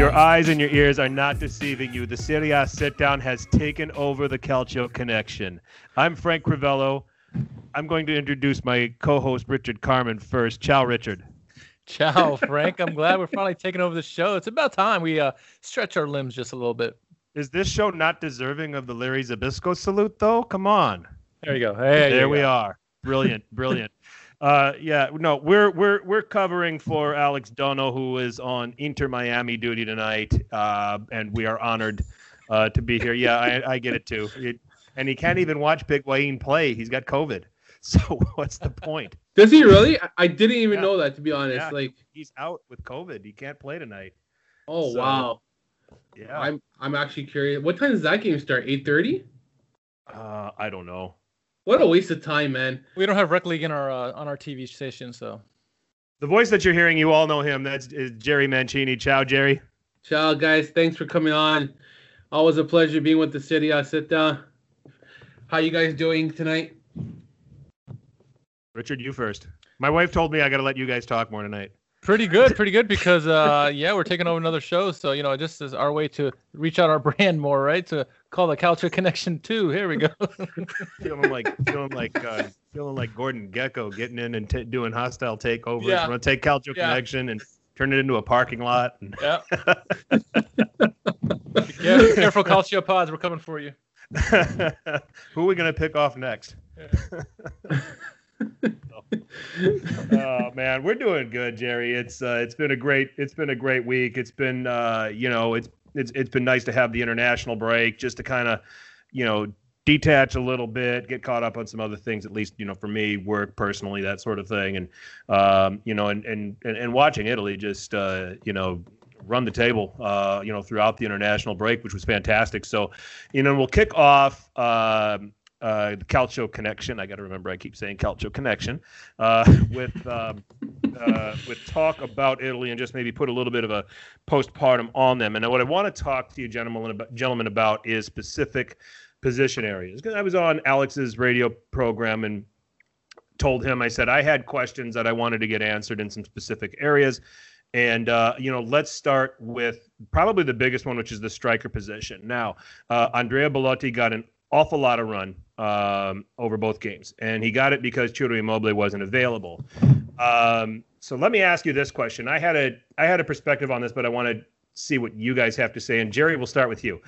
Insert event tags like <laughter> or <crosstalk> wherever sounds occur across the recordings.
Your eyes and your ears are not deceiving you. The Serie A sit down has taken over the Calcio connection. I'm Frank Crivello. I'm going to introduce my co host, Richard Carmen, first. Ciao, Richard. Ciao, Frank. I'm glad we're finally taking over the show. It's about time we uh, stretch our limbs just a little bit. Is this show not deserving of the Larry Zbyszko salute, though? Come on. There you go. Hey, there we go. are. Brilliant, <laughs> brilliant. Uh, yeah, no, we're we're we're covering for Alex Dono, who is on Inter Miami duty tonight, uh, and we are honored uh, to be here. Yeah, I, I get it too. It, and he can't even watch Big Wayne play. He's got COVID. <laughs> So what's the point? Does he really? I didn't even yeah. know that to be honest. Yeah, like he's out with COVID. He can't play tonight. Oh so, wow. Yeah. I'm I'm actually curious. What time does that game start? Eight thirty? Uh, I don't know. What a waste of time, man. We don't have Rec League in our uh, on our TV station, so. The voice that you're hearing, you all know him. That's Jerry Mancini. Ciao, Jerry. Ciao, guys. Thanks for coming on. Always a pleasure being with the city. I sit down. How you guys doing tonight? Richard, you first. My wife told me I got to let you guys talk more tonight. Pretty good, <laughs> pretty good because uh, yeah, we're taking over another show, so you know, just as our way to reach out our <laughs> brand more, right? To call the Calcio Connection too. Here we go. <laughs> feeling like feeling like uh, feeling like Gordon Gekko getting in and t- doing hostile takeovers. Yeah. We're gonna take Calcio yeah. Connection and turn it into a parking lot. And... Yeah. yeah. Be careful, Calcio Pods. We're coming for you. Who are we gonna pick off next? Yeah. <laughs> oh man, we're doing good, Jerry. It's uh, it's been a great it's been a great week. It's been uh, you know it's it's it's been nice to have the international break just to kind of you know detach a little bit, get caught up on some other things. At least you know for me, work personally, that sort of thing, and um, you know and and and watching Italy just uh, you know run the table, uh, you know, throughout the international break, which was fantastic. So, you know, we'll kick off. Um, uh, Calcio Connection. I got to remember I keep saying Calcio Connection uh, <laughs> with um, uh, with talk about Italy and just maybe put a little bit of a postpartum on them. And what I want to talk to you, gentlemen, about, gentlemen, about is specific position areas. Because I was on Alex's radio program and told him I said I had questions that I wanted to get answered in some specific areas. And uh, you know, let's start with probably the biggest one, which is the striker position. Now, uh, Andrea Belotti got an awful lot of run um, over both games, and he got it because Ciro Immobile wasn't available. Um, so let me ask you this question: I had a I had a perspective on this, but I want to see what you guys have to say. And Jerry, we'll start with you.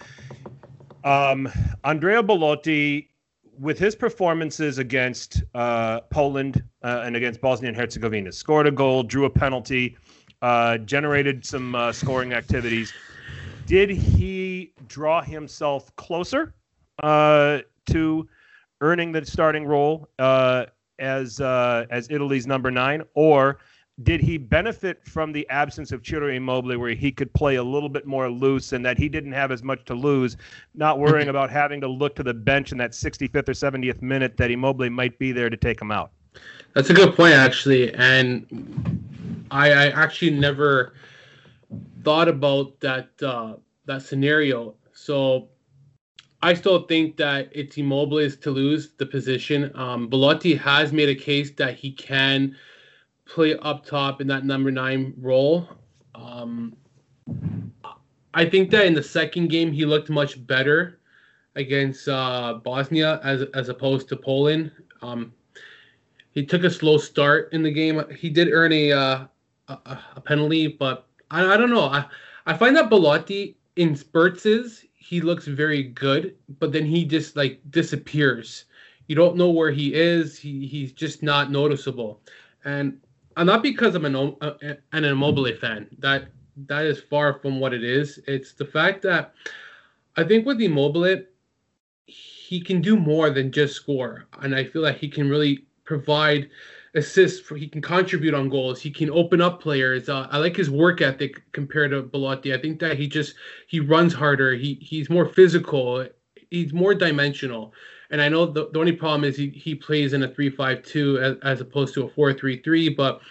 Um, Andrea Belotti, with his performances against uh, Poland uh, and against Bosnia and Herzegovina, scored a goal, drew a penalty, uh, generated some uh, scoring activities. Did he draw himself closer uh, to earning the starting role uh, as uh, as Italy's number nine, or did he benefit from the absence of Ciro Immobile, where he could play a little bit more loose and that he didn't have as much to lose, not worrying about having to look to the bench in that 65th or 70th minute that Immobile might be there to take him out? That's a good point, actually, and I, I actually never thought about that uh, that scenario. So I still think that it's Immobile's to lose the position. Um, Belotti has made a case that he can play up top in that number nine role. Um, I think that in the second game he looked much better against uh, Bosnia as as opposed to Poland. Um, he took a slow start in the game. He did earn a uh, a, a, penalty, but I, I don't know. I I find that Belotti in spurts is he looks very good, but then he just like disappears. You don't know where he is. He he's just not noticeable, and and not because I'm an uh, an Immobile fan. That that is far from what it is. It's the fact that I think with Immobile, he can do more than just score, and I feel like he can really provide assists. For, he can contribute on goals. He can open up players. Uh, I like his work ethic compared to Belotti. I think that he just he runs harder. He he's more physical. He's more dimensional. And I know the, the only problem is he, he plays in a 3-5-2 as, as opposed to a 4-3-3. But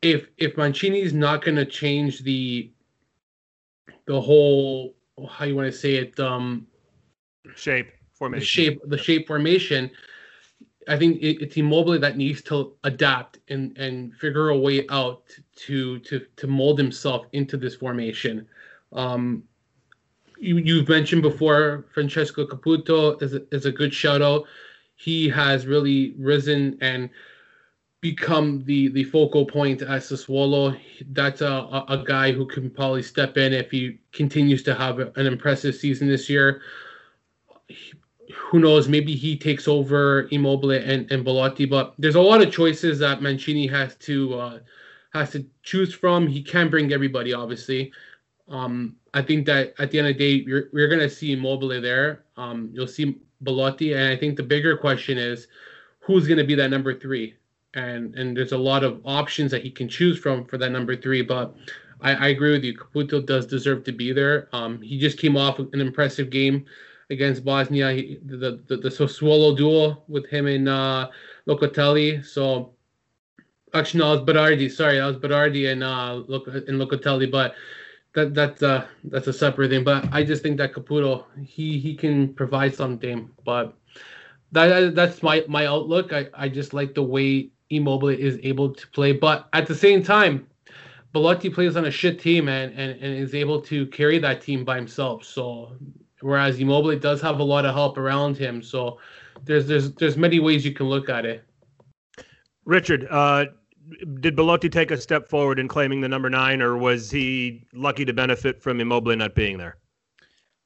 if if Mancini's not going to change the the whole how you want to say it um shape formation. The shape, the shape formation. I think it, it's Immobile that needs to adapt and and figure a way out to to to mold himself into this formation. Um, you you've mentioned before Francesco Caputo is a, is a good shout out. He has really risen and become the the focal point at Sassuolo. That's a, a, a guy who can probably step in if he continues to have an impressive season this year. He, who knows? Maybe he takes over Immobile and, and Belotti, but there's a lot of choices that Mancini has to uh, has to choose from. He can bring everybody, obviously. Um, I think that at the end of the day, you're, you're going to see Immobile there. Um, you'll see Belotti, and I think the bigger question is who's going to be that number three. And and there's a lot of options that he can choose from for that number three. But I, I agree with you. Caputo does deserve to be there. Um, he just came off an impressive game against Bosnia. He, the, the the Sassuolo duel with him and uh, Locatelli. So actually, no, it was Berardi. Sorry, that was Berardi and uh, and Locatelli. But that that's uh that's a separate thing. But I just think that Caputo he he can provide something. But that that's my my outlook. I I just like the way Immobile is able to play. But at the same time, Belotti plays on a shit team and, and, and is able to carry that team by himself. So whereas Immobile does have a lot of help around him. So there's there's there's many ways you can look at it. Richard, uh, did Belotti take a step forward in claiming the number nine, or was he lucky to benefit from Immobile not being there?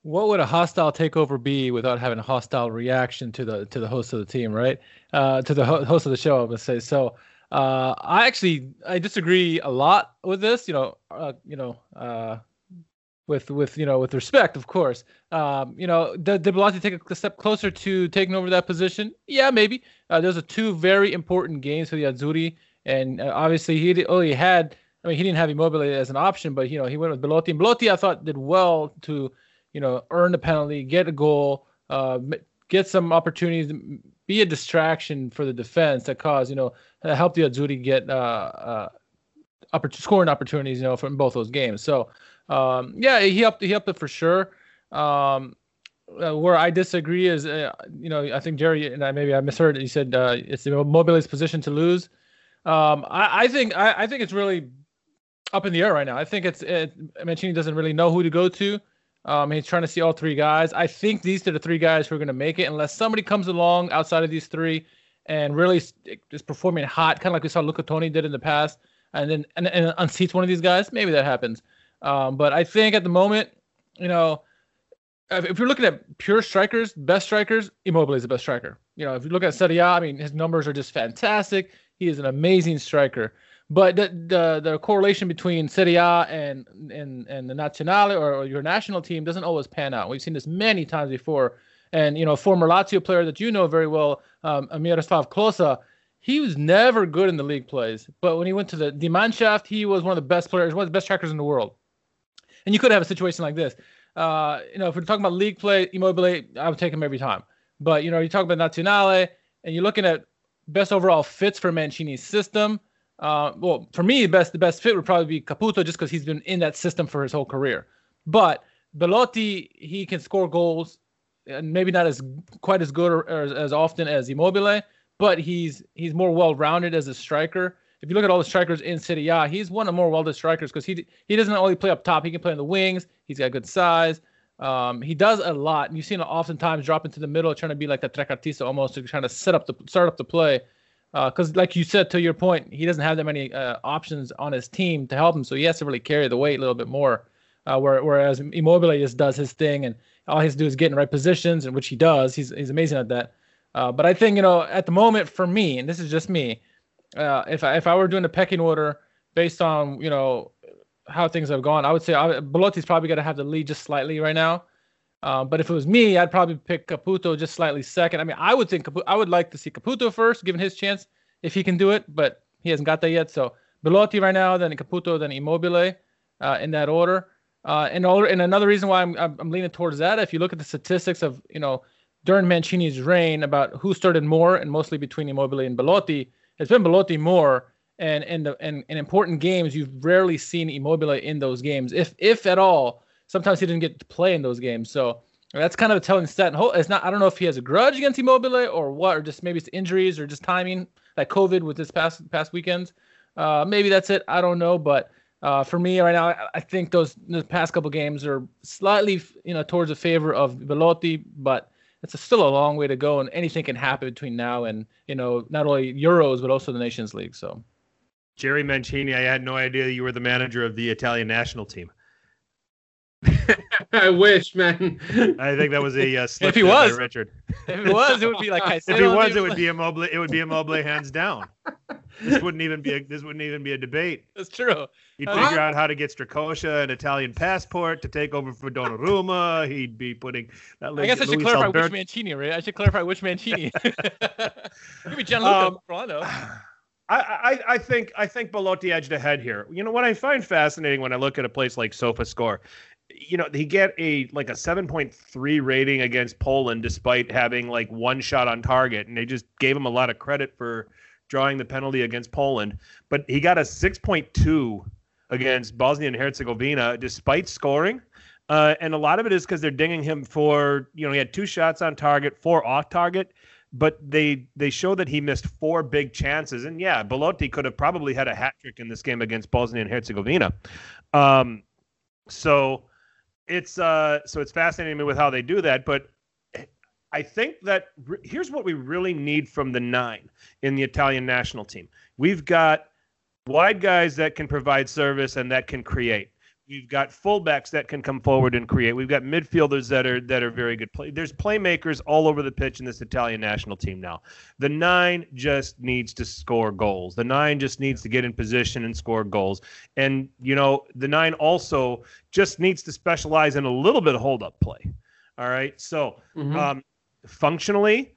What would a hostile takeover be without having a hostile reaction to the to the host of the team, right? Uh, to the ho- host of the show, I would say. So uh, I actually I disagree a lot with this. You know, uh, you know, uh, with with you know with respect, of course. Um, you know, did, Belotti take a step closer to taking over that position? Yeah, maybe. Uh, those are two very important games for the Azzurri and uh, obviously, he only had. I mean, he didn't have Immobile as an option, but you know, he went with Belotti. And Belotti, I thought, did well to, you know, earn the penalty, get a goal, uh, get some opportunities, be a distraction for the defense that caused, you know, help the Azzurri get uh, uh, scoring opportunities, you know, from both those games. So, um, yeah, he helped. He helped it for sure. Um, uh, where I disagree is, uh, you know, I think Jerry and I maybe I misheard. He said uh, it's Immobile's position to lose. Um, I, I think I, I, think it's really up in the air right now. I think it's it, Mancini doesn't really know who to go to. Um, he's trying to see all three guys. I think these are the three guys who are going to make it, unless somebody comes along outside of these three and really is performing hot, kind of like we saw Luca Toni did in the past, and then and, and unseats one of these guys. Maybe that happens. Um, but I think at the moment, you know, if you're looking at pure strikers, best strikers, Immobile is the best striker. You know, if you look at Serie A, I mean, his numbers are just fantastic. He is an amazing striker. But the the, the correlation between Serie A and and and the Nazionale or, or your national team doesn't always pan out. We've seen this many times before. And you know, a former Lazio player that you know very well, um, Miroslav he was never good in the league plays. But when he went to the Die Mannschaft, he was one of the best players, one of the best strikers in the world. And you could have a situation like this. Uh, you know, if we're talking about league play, Immobile, I would take him every time. But you know, you talk about Nazionale, and you're looking at best overall fits for Mancini's system. Uh, well, for me, best the best fit would probably be Caputo, just because he's been in that system for his whole career. But Belotti, he can score goals, and maybe not as quite as good or, or as, as often as Immobile, but he's he's more well-rounded as a striker. If you look at all the strikers in Serie A, he's one of the more well-rounded strikers because he he doesn't only play up top; he can play in the wings. He's got good size. Um, he does a lot, and you've seen him oftentimes drop into the middle, trying to be like the trequartista almost, trying to set up the start up the play. Because, uh, like you said, to your point, he doesn't have that many uh, options on his team to help him, so he has to really carry the weight a little bit more. Uh, where, whereas Immobile just does his thing, and all he has to do is get in the right positions, and which he does. He's he's amazing at that. Uh, but I think you know, at the moment, for me, and this is just me, uh, if I if I were doing a pecking order based on you know how things have gone, I would say I, Belotti's probably going to have the lead just slightly right now. Um, but if it was me, I'd probably pick Caputo just slightly second. I mean, I would think Caputo, I would like to see Caputo first, given his chance if he can do it, but he hasn't got that yet. So Belotti right now, then Caputo, then Immobile uh, in that order. Uh, and, all, and another reason why I'm, I'm leaning towards that, if you look at the statistics of you know during Mancini's reign about who started more and mostly between Immobile and Belotti, it's been Belotti more. And in the in, important games, you've rarely seen Immobile in those games, if if at all. Sometimes he didn't get to play in those games. So That's kind of a telling stat. It's not. I don't know if he has a grudge against Immobile or what, or just maybe it's injuries or just timing, like COVID with this past past weekends. Uh, maybe that's it. I don't know, but uh, for me right now, I, I think those the past couple games are slightly, you know, towards the favor of Belotti, but it's a, still a long way to go, and anything can happen between now and you know not only Euros but also the Nations League. So, Jerry Mancini, I had no idea you were the manager of the Italian national team. <laughs> I wish, man. I think that was a uh, <laughs> if he was Richard. If it was, it would be like I said. if he was, it would be <laughs> a Immobile. It would be a Immobile hands down. This wouldn't even be a, this wouldn't even be a debate. That's true. He'd figure out how to get Strakosha an Italian passport to take over for Donnarumma. He'd be putting. That I guess I should Luis clarify Albert- which Mancini, right? I should clarify which Mancini. Maybe Gianluca um, <sighs> I, I, I think I think Belotti edged ahead here. You know what I find fascinating when I look at a place like SofaScore you know, he get a like a 7.3 rating against Poland despite having like one shot on target, and they just gave him a lot of credit for drawing the penalty against Poland. But he got a 6.2 against Bosnia and Herzegovina despite scoring. Uh, and a lot of it is because they're dinging him for, you know, he had two shots on target, four off target, but they they show that he missed four big chances. And yeah, Belotti could have probably had a hat trick in this game against Bosnia and Herzegovina. Um, so it's uh so it's fascinating me with how they do that, but I think that re- here's what we really need from the nine in the Italian national team. We've got wide guys that can provide service and that can create. We've got fullbacks that can come forward and create. We've got midfielders that are that are very good play. There's playmakers all over the pitch in this Italian national team now. The nine just needs to score goals. The nine just needs to get in position and score goals. And you know, the nine also just needs to specialize in a little bit of hold up play. All right. So mm-hmm. um, functionally,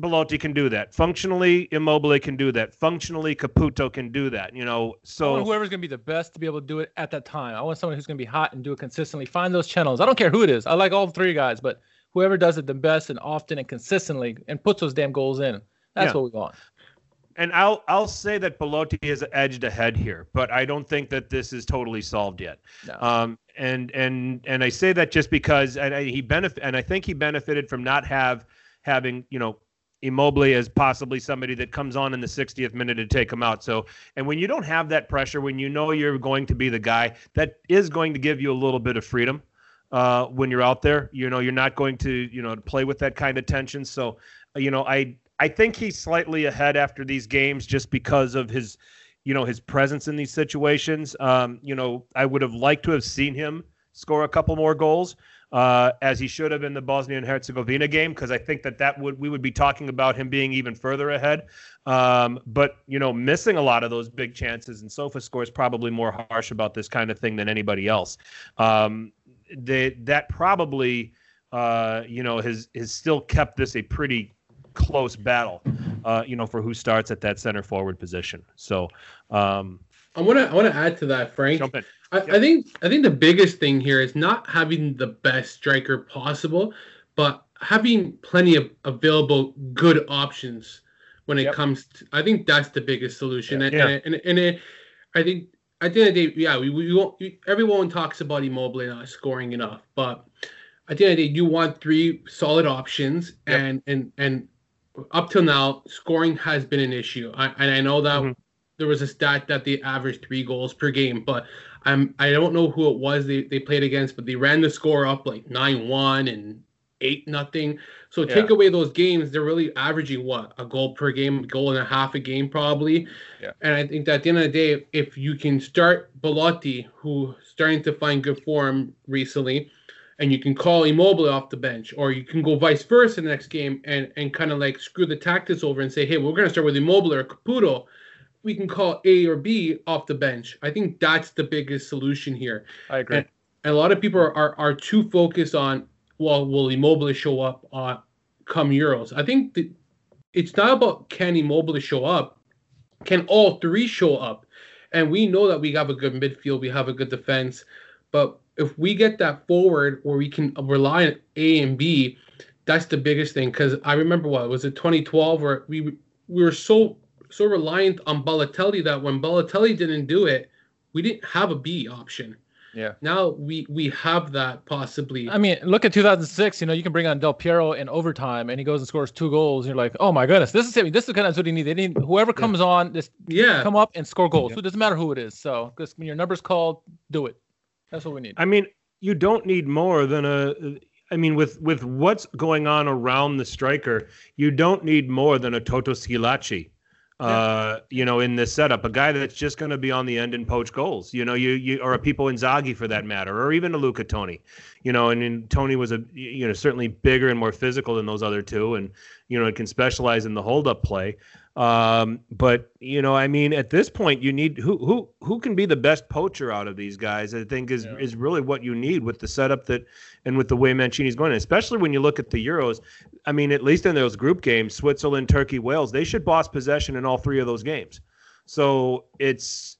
Belotti can do that. Functionally, Immobile can do that. Functionally, Caputo can do that. You know, so whoever's going to be the best to be able to do it at that time. I want someone who's going to be hot and do it consistently. Find those channels. I don't care who it is. I like all three guys, but whoever does it the best and often and consistently and puts those damn goals in. That's yeah. what we want. And I'll I'll say that Belotti is edged ahead here, but I don't think that this is totally solved yet. No. Um, and and and I say that just because and I, he benefit and I think he benefited from not have having, you know, Immobile as possibly somebody that comes on in the 60th minute to take him out. So, and when you don't have that pressure, when you know you're going to be the guy, that is going to give you a little bit of freedom uh, when you're out there. You know, you're not going to, you know, play with that kind of tension. So, you know, I I think he's slightly ahead after these games just because of his, you know, his presence in these situations. Um, you know, I would have liked to have seen him score a couple more goals uh, as he should have in the Bosnia and Herzegovina game, because I think that that would we would be talking about him being even further ahead. Um, but you know, missing a lot of those big chances, and SofaScore's probably more harsh about this kind of thing than anybody else. Um, they, that probably uh, you know has has still kept this a pretty close battle. Uh, you know, for who starts at that center forward position. So. Um, I want to I want to add to that, Frank. I, I, think I think the biggest thing here is not having the best striker possible, but having plenty of available good options when it yep. comes to. I think that's the biggest solution, yeah. and, yeah. and and, and it, I think at the end of the day, yeah, we, we won't. We, everyone talks about Immobile not scoring enough, but at the end of the day, you want three solid options, yep. and and and up till now, scoring has been an issue. I, and I know that. Mm-hmm there was a stat that they averaged three goals per game, but I'm I don't know who it was they, they played against, but they ran the score up like nine one and eight nothing. So yeah. take away those games, they're really averaging what a goal per game, goal and a half a game probably. Yeah. And I think that at the end of the day, if you can start Belotti, who starting to find good form recently, and you can call Immobile off the bench, or you can go vice versa in the next game and and kind of like screw the tactics over and say, hey, we're gonna start with Immobile or Caputo we can call A or B off the bench. I think that's the biggest solution here. I agree. And, and a lot of people are, are, are too focused on well, will Immobile show up uh, come Euros? I think that it's not about can Immobile show up. Can all three show up? And we know that we have a good midfield, we have a good defense, but if we get that forward where we can rely on A and B, that's the biggest thing. Because I remember what was it 2012 where we we were so so reliant on Balotelli that when Balotelli didn't do it, we didn't have a B option. Yeah. Now we we have that possibly. I mean, look at 2006. You know, you can bring on Del Piero in overtime, and he goes and scores two goals. And you're like, oh my goodness, this is I mean, this is kind of what he need. They need whoever comes on, just yeah. come up and score goals. So it doesn't matter who it is. So because when your number's called, do it. That's what we need. I mean, you don't need more than a. I mean, with with what's going on around the striker, you don't need more than a Toto Schillaci uh, you know, in this setup, a guy that's just going to be on the end and poach goals. You know, you you or a Pippo Inzaghi for that matter, or even a Luca Toni, You know, and, and Toni was a you know certainly bigger and more physical than those other two, and you know, it can specialize in the hold up play. Um, but you know, I mean, at this point, you need who who who can be the best poacher out of these guys. I think is Yeah. is really what you need with the setup that and with the way Mancini's going, especially when you look at the Euros. I mean, at least in those group games, Switzerland, Turkey, Wales, they should boss possession in all three of those games. So it's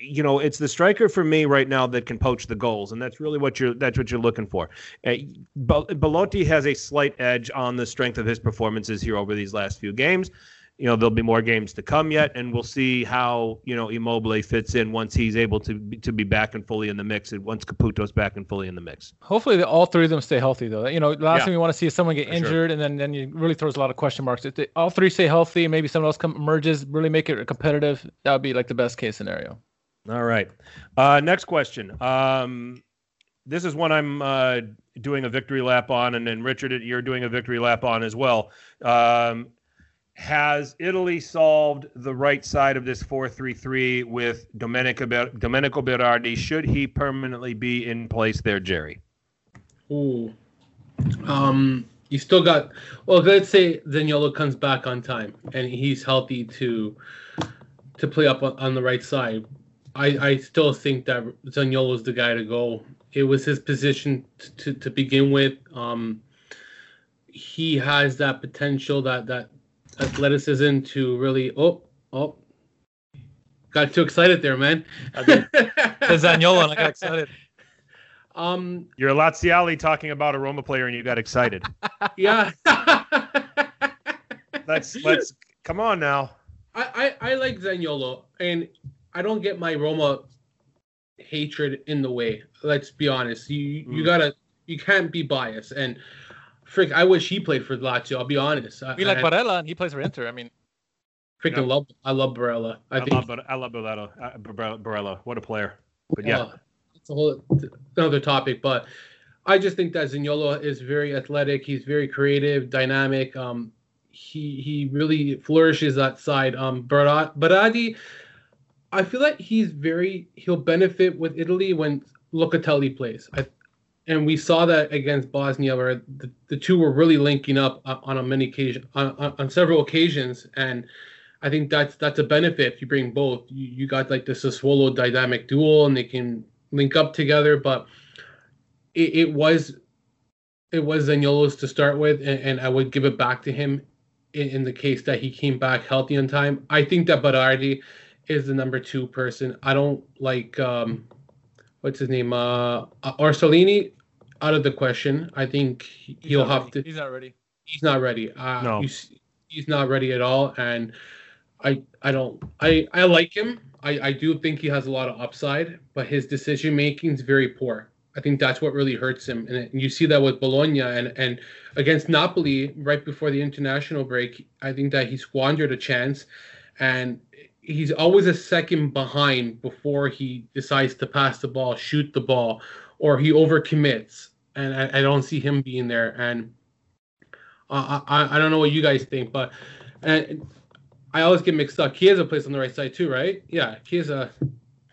you know it's the striker for me right now that can poach the goals, and that's really what you're that's what you're looking for. Uh, Bel- Belotti has a slight edge on the strength of his performances here over these last few games. You know there'll be more games to come yet, and we'll see how you know Immobile fits in once he's able to be, to be back and fully in the mix, and once Caputo's back and fully in the mix. Hopefully, the, all three of them stay healthy, though. You know, last Yeah. thing we want to see is someone get For sure. injured, and then then you really throws a lot of question marks. If they, all three stay healthy, and maybe someone else come, emerges, really make it competitive. That would be like the best case scenario. All right. Uh, next question. Um, this is one I'm uh, doing a victory lap on, and then Richard, you're doing a victory lap on as well. Um, has Italy solved the right side of this 4-3-3 with Domenico, Domenico Berardi? Should he permanently be in place there, Jerry? Ooh. Um, you still got. Well, let's say Zaniolo comes back on time and he's healthy to to play up on, on the right side. I, I still think that Zaniolo is the guy to go. It was his position t- to, to begin with. Um, he has that potential, that that athleticism to really. Oh, oh, got too excited there, man. I did. <laughs> Zaniolo, and I got excited. um, You're a Laziali talking about a Roma player, and you got excited. <laughs> yeah. <laughs> let's let's come on now. I, I, I like Zaniolo, and I don't get my Roma hatred in the way. Let's be honest. You you Mm. gotta you can't be biased. And frick, I wish he played for Lazio. I'll be honest. I, We like I Barella, and he plays for Inter. I mean, freaking Yeah. love I love Barella. I, I, think love Bar- I love Barella. Uh, Barella. What a player. But yeah, uh, it's a whole another topic. But I just think that Zaniolo is very athletic. He's very creative, dynamic. Um, he he really flourishes that side. Um, Barad- Baradi, I feel like he's very he'll benefit with Italy when Locatelli plays. I, and we saw that against Bosnia, where the, the two were really linking up on many on, on several occasions, and I think that's that's a benefit if you bring both. You, you got like the Sassuolo dynamic duel, and they can link up together. But it, it was it was Zaniolo's to start with, and, and I would give it back to him in, in the case that he came back healthy on time. I think that Berardi is the number two person. I don't like um, what's his name, uh, uh, Orsolini. Out of the question. I think he- he's he'll have ready. to He's not ready. he's not ready. Uh, No. you he's not ready at all, and I I don't I I like him. I I do think he has a lot of upside, but his decision making is very poor. I think that's what really hurts him, and, you see that with Bologna and and against Napoli right before the international break. I think that he squandered a chance, and he's always a second behind before he decides to pass the ball, shoot the ball, or he overcommits. And I, I don't see him being there. And uh, I, I don't know what you guys think, but and I always get mixed up. Chiesa plays on the right side too, right? Yeah, Chiesa.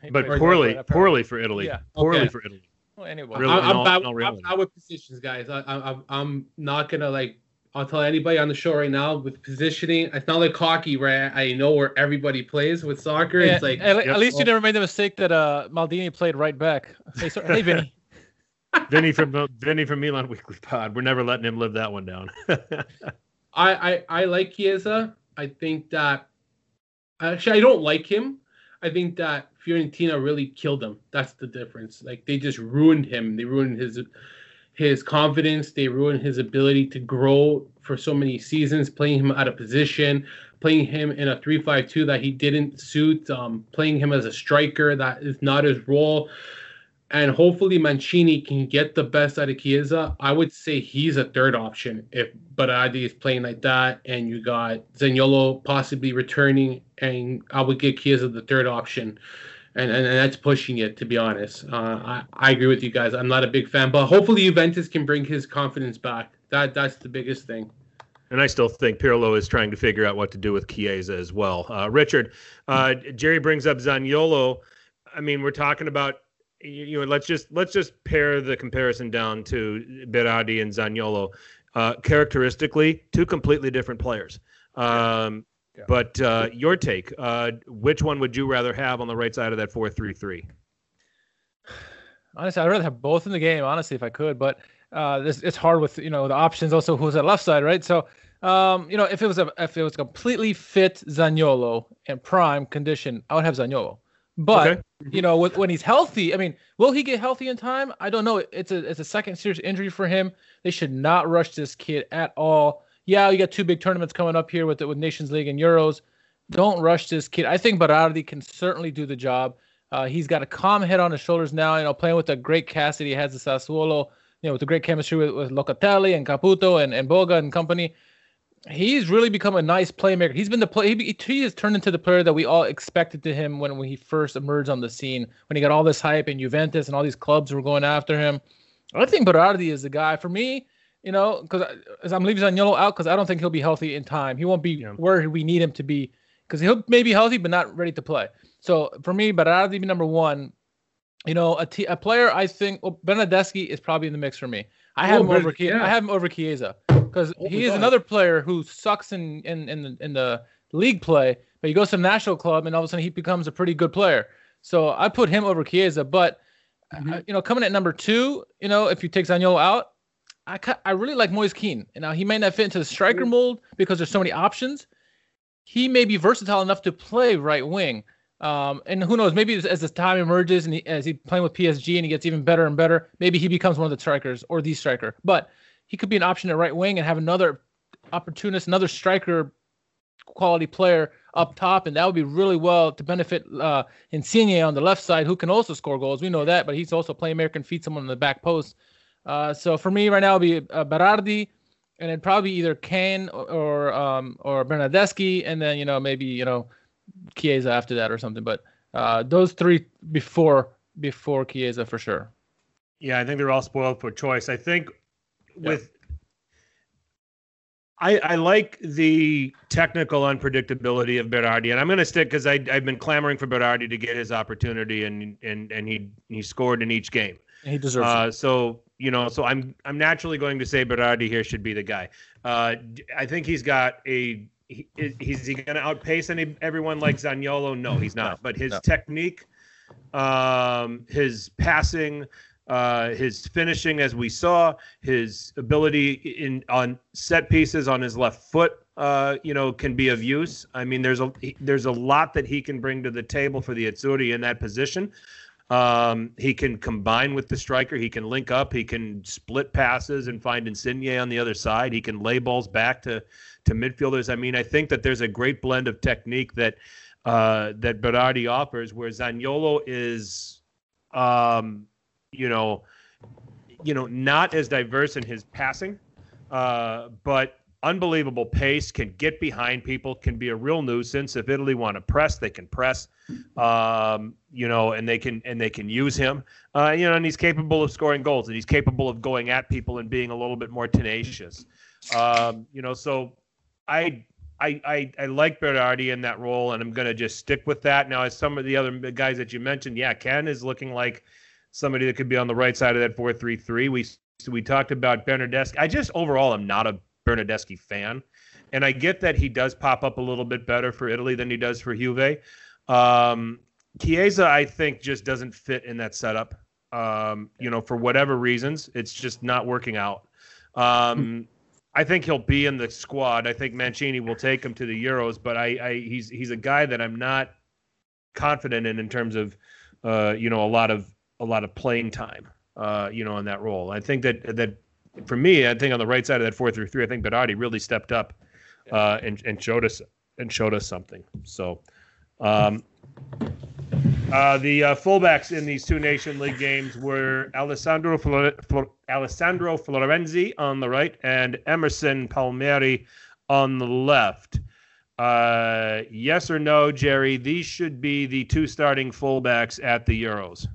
He but poorly, right, poorly for Italy. Yeah. Poorly Okay. for Italy. Well, anyway, Really, I, in I'm, all- bad, I'm bad with positions, guys. I, I, I'm- I'm not gonna like. I'll tell anybody on the show right now with positioning. It's not like hockey where I know where everybody plays. With soccer, Yeah, it's like at, Yep. at least you never made the mistake that uh Maldini played right back. Hey, sorry, hey Vinny. <laughs> <laughs> Vinny from Vinny from Milan Weekly Pod. We're never letting him live that one down. <laughs> I, I I like Chiesa. I think that actually I don't like him. I think that Fiorentina really killed him. That's the difference. Like they just ruined him. They ruined his his confidence. They ruined his ability to grow for so many seasons, playing him out of position, playing him in a three-five-two that he didn't suit, um, playing him as a striker that is not his role. and hopefully Mancini can get the best out of Chiesa. I would say he's a third option if Berardi is playing like that, and you got Zaniolo possibly returning, and I would get Chiesa the third option. And, and, and that's pushing it, to be honest. Uh, I, I agree with you guys. I'm not a big fan, but hopefully Juventus can bring his confidence back. That That's the biggest thing. And I still think Pirlo is trying to figure out what to do with Chiesa as well. Uh, Richard, uh, Jerry brings up Zaniolo. I mean, we're talking about you know, let's just let's just pare the comparison down to Berardi and Zaniolo. Uh, characteristically, two completely different players. Um, yeah. But uh, your take, uh, which one would you rather have on the right side of that four-three-three? Honestly, I'd rather have both in the game. Honestly, if I could, but uh, this, it's hard with you know the options. Also, who's at left side, right? So, um, you know, if it was a if it was completely fit Zaniolo and prime condition, I would have Zaniolo. But okay. you know, with, when he's healthy, I mean, will he get healthy in time? I don't know. It's a it's a second serious injury for him. They should not rush this kid at all. Yeah, you got two big tournaments coming up here with the, with Nations League and Euros. Don't rush this kid. I think Berardi can certainly do the job. Uh, he's got a calm head on his shoulders now. You know, playing with the great cast that he has at Sassuolo. You know, with the great chemistry with, with Locatelli and Caputo and, and Boga and company he's really become a nice playmaker. He's been the play. He, he has turned into the player that we all expected to him when, when he first emerged on the scene. When he got all this hype and Juventus and all these clubs were going after him. I think Berardi is the guy for me. You know, because as I'm leaving Zaniolo out because I don't think he'll be healthy in time. He won't be yeah. where we need him to be because he'll maybe healthy but not ready to play. So for me, Berardi number one. You know, a, t- a player I think well, Bernardeschi is probably in the mix for me. I have oh, him over. Yeah. I have him over Chiesa because oh he is God. another player who sucks in in in the, in the league play, but he goes to the national club and all of a sudden he becomes a pretty good player. So I put him over Chiesa, but mm-hmm. uh, you know, coming at number two, you know, if you take Zaniolo out, I I really like Moise Kean. And now he may not fit into the striker mold because there's so many options. He may be versatile enough to play right wing. Um, and who knows? Maybe as, as the time emerges and he, as he's playing with PSG and he gets even better and better, maybe he becomes one of the strikers or the striker. But he could be an option at right wing and have another opportunist, another striker quality player up top, and that would be really well to benefit uh, Insigne on the left side, who can also score goals. We know that, but he's also playmaker and feed someone in the back post. Uh, so for me right now, it'll be uh, Berardi, and then probably either Kean or or, um, or Bernardeschi, and then you know maybe you know Chiesa after that or something. But uh, those three before before Chiesa for sure. Yeah, I think they're all spoiled for choice. I think with I, I like the technical unpredictability of Berardi, and I'm going to stick because I've been clamoring for Berardi to get his opportunity, and and and he he scored in each game. He deserves uh, it. So you know, so I'm I'm naturally going to say Berardi here should be the guy. Uh, I think he's got a. He, is he going to outpace any everyone like Zaniolo? No, he's not. But his no. technique, um, his passing, uh, his finishing, as we saw, his ability in on set pieces on his left foot, uh, you know, can be of use. I mean, there's a there's a lot that he can bring to the table for the Azzurri in that position. Um, he can combine with the striker. He can link up. He can split passes and find Insigne on the other side. He can lay balls back to to midfielders. I mean, I think that there's a great blend of technique that uh, that Berardi offers, where Zaniolo is um, you know, you know, not as diverse in his passing, uh, but unbelievable pace, can get behind people, can be a real nuisance. If Italy want to press, they can press, um, you know, and they can and they can use him, uh, you know, and he's capable of scoring goals, and he's capable of going at people and being a little bit more tenacious, um, you know. So I. I, I, I like Berardi in that role, and I'm going to just stick with that. Now, as some of the other guys that you mentioned, yeah, Kean is looking like somebody that could be on the right side of that four three three. We we talked about Bernardeschi. I just overall am not a Bernardeschi fan, and I get that he does pop up a little bit better for Italy than he does for Juve. Um, Chiesa, I think, just doesn't fit in that setup. Um, you know, for whatever reasons, it's just not working out. Um, I think he'll be in the squad. I think Mancini will take him to the Euros, but I, I he's he's a guy that I'm not confident in in terms of uh, you know a lot of a lot of playing time, uh, you know, in that role. I think that that for me, I think on the right side of that four through three, I think Berardi really stepped up uh, and and showed us and showed us something. So, um, Uh, the uh, fullbacks in these two Nation League games were Alessandro Flor- Flor- Alessandro Florenzi on the right and Emerson Palmieri on the left. Uh, yes or no, Jerry? These should be the two starting fullbacks at the Euros.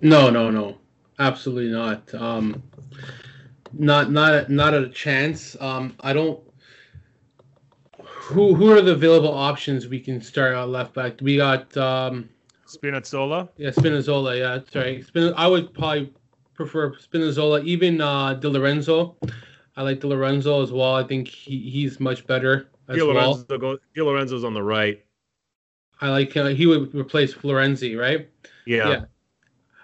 No, no, no, absolutely not. Um, not not not a chance. Um, I don't. Who who are the available options we can start at left back? We got um, Spinazzola. yeah Spinazzola. Yeah, that's right. Spin. I would probably prefer Spinazzola. Even uh, Di Lorenzo. I like Di Lorenzo as well. I think he, he's much better as Di well. Go, Di Lorenzo's on the right. I like uh, he would replace Florenzi, right? Yeah. Yeah.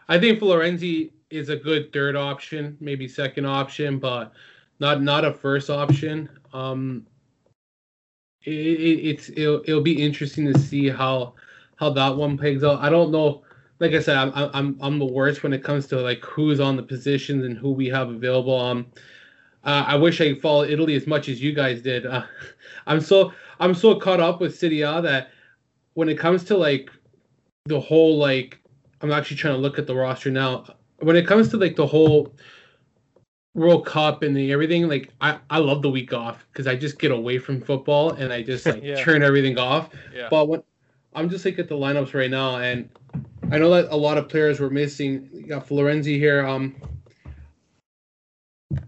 I think Florenzi is a good third option, maybe second option, but not not a first option. Um, it, it, it's it'll, it'll be interesting to see how how that one plays out. I don't know. Like I said, I'm I'm I'm the worst when it comes to like who's on the positions and who we have available. Um, uh, I wish I could follow Italy as much as you guys did. Uh, <laughs> I'm so I'm so caught up with Serie A that when it comes to like the whole like I'm actually trying to look at the roster now. When it comes to like the whole World Cup and the everything, like I, I love the week off because I just get away from football and I just <laughs> like Yeah. turn everything off. Yeah. But when I'm just like at the lineups right now, and I know that a lot of players were missing. You got Florenzi here. Um,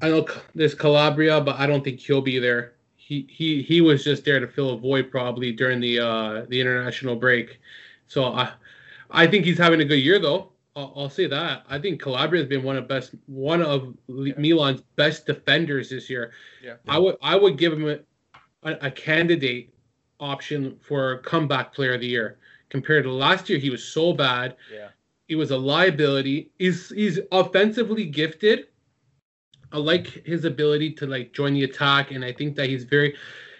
I know there's Calabria, but I don't think he'll be there. He he he was just there to fill a void probably during the uh the international break. So I I think he's having a good year though. I'll, I'll say that. I think Calabria has been one of best one of Li- Milan's best defenders this year. Yeah. I would I would give him a, a, a candidate option for comeback player of the year. Compared to last year, he was so bad. Yeah. He was a liability. He's he's offensively gifted. I like his ability to like join the attack, and I think that he's very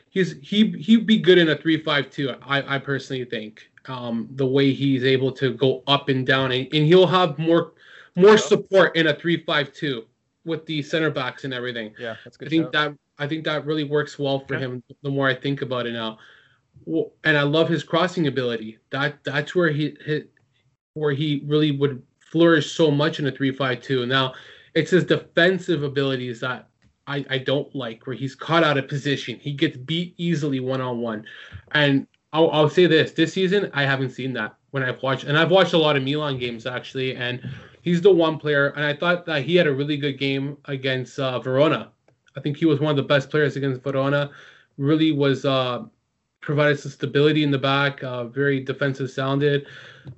he's he he'd be good in a three five two. I I personally think um the way he's able to go up and down, and, and he'll have more more Yeah. support in a three five two with the center backs and everything. Yeah, that's good. I think shout. that I think that really works well for Yeah. him. The more I think about it now, and I love his crossing ability. That that's where he hit, where he really would flourish so much in a three-five-two. Now, it's his defensive abilities that I I don't like, where he's caught out of position. He gets beat easily one-on-one, and I'll, I'll say this: this season I haven't seen that when I've watched, and I've watched a lot of Milan games actually, and he's the one player, and I thought that he had a really good game against uh, Verona. I think he was one of the best players against Verona. Really was uh, provided some stability in the back, uh, very defensive sounded,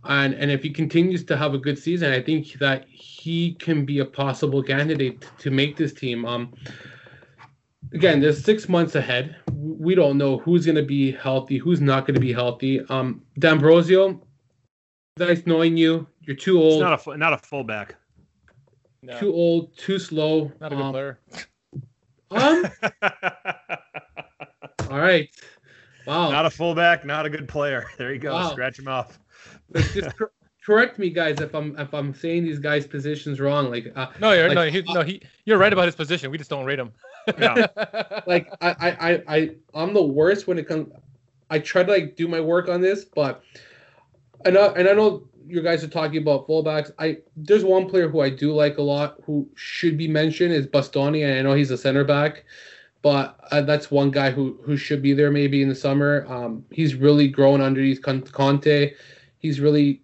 and and if he continues to have a good season, I think that he can be a possible candidate to make this team. Um, again, there's six months ahead. We don't know who's going to be healthy, who's not going to be healthy. Um, D'Ambrosio, nice knowing you. You're too It's old, not a not a fullback. No, too old, too slow. not a good um, player. Um, <laughs> all right. Wow. not a fullback, not a good player. <laughs> There you go. Wow. Scratch him off. Just cor- correct me, guys, if I'm if I'm saying these guys' positions wrong. Like, uh, No, you're like, no, he, no, he. You're right about his position. We just don't rate him. Yeah. <laughs> like I, I I I I'm the worst when it comes. I try to like do my work on this, but and I, and I know you guys are talking about fullbacks. I there's one player who I do like a lot who should be mentioned is Bastoni, and I know he's a center back, but uh, that's one guy who who should be there maybe in the summer. Um, he's really grown underneath Conte. He's really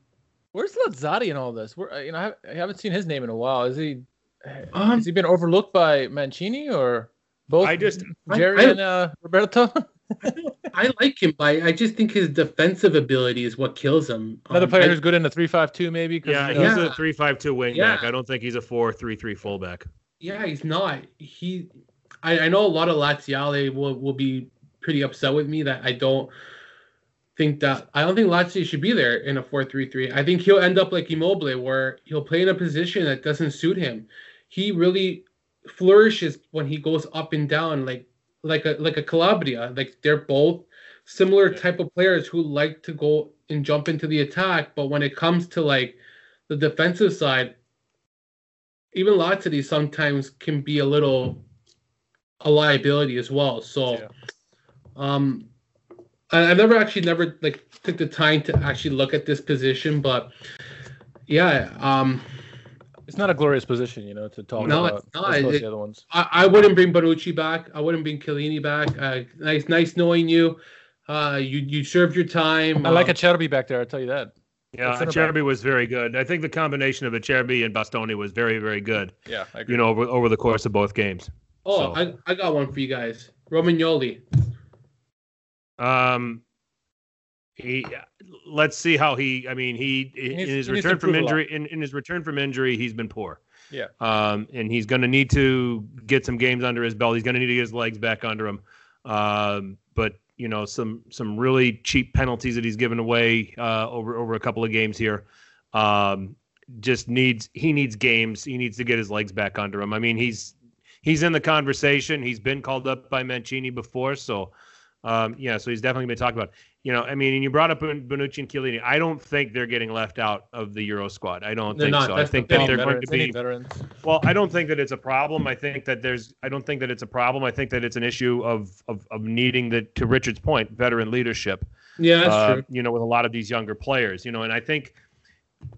Where's Lazzari in all this? Where, you know, I I haven't seen his name in a while. Is he? Um, Has he been overlooked by Mancini or both? I just Jerry I- and uh, Roberto. <laughs> I like him, but I just think his defensive ability is what kills him. Another Um, player I- who's good in the three-five-two, maybe. 'cause, yeah, you he's know, Yeah. a three-five-two wingback. Yeah. I don't think he's a four-three-three fullback. Yeah, he's not. He, I, I know a lot of Laziale will will be pretty upset with me that I don't think that I don't think Lazio should be there in a four three three. I think he'll end up like Immobile, where he'll play in a position that doesn't suit him. He really flourishes when he goes up and down, like like a like a Calabria. Like they're both similar type of players who like to go and jump into the attack, but when it comes to like the defensive side, even Lazzari sometimes can be a little a liability as well. So, Yeah. um, I, I never actually never like took the time to actually look at this position, but yeah, um, It's not a glorious position, you know, to talk No, about. it's not. as opposed to It- the other ones. I, I wouldn't bring Bonucci back. I wouldn't bring Chiellini back. Uh, nice, nice knowing you. Uh, you you served your time. I like uh, Acerbi back there. I'll tell you that. Yeah, center. Acerbi was very good. I think the combination of Acerbi and Bastoni was very, very good. Yeah, I agree. You know, over, over the course of both games. Oh, so. I, I got one for you guys. Romagnoli. Um, he let's see how he. I mean, he in his needs to return from improve a lot. injury. In, in his return from injury, he's been poor. Yeah. Um, and he's going to need to get some games under his belt. He's going to need to get his legs back under him. Um, but you know, some some really cheap penalties that he's given away uh, over over a couple of games here. Um, just needs he needs games. He needs to get his legs back under him. I mean, he's he's in the conversation. He's been called up by Mancini before, so um, yeah, so he's definitely been talked about. You know, I mean, and you brought up Bonucci and Chiellini. I don't think they're getting left out of the Euro squad. I don't They're think not. so. I think the that they're veterans. going to be veterans. well, I don't think that it's a problem. I think that there's. I don't think that it's a problem. I think that it's an issue of of, of needing the to Richard's point, veteran leadership. Yeah, that's uh, true. You know, with a lot of these younger players. You know, and I think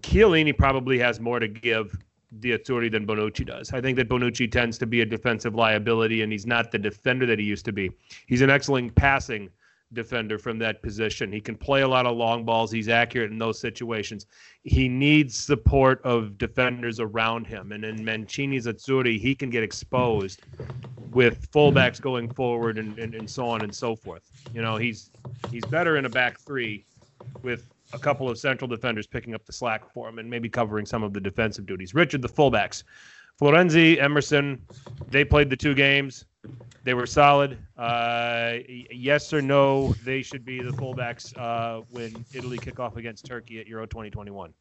Chiellini probably has more to give the Azzurri than Bonucci does. I think that Bonucci tends to be a defensive liability, and he's not the defender that he used to be. He's an excellent passing defender from that position. He can play a lot of long balls. He's accurate in those situations. He needs support of defenders around him. And in Mancini's Azzurri, he can get exposed with fullbacks going forward and, and, and so on and so forth. You know, he's he's better in a back three with a couple of central defenders picking up the slack for him and maybe covering some of the defensive duties. Richard, the fullbacks. Florenzi, Emerson, they played the two games. They were solid. Uh, yes or no, they should be the fullbacks uh, when Italy kick off against Turkey at Euro 2021.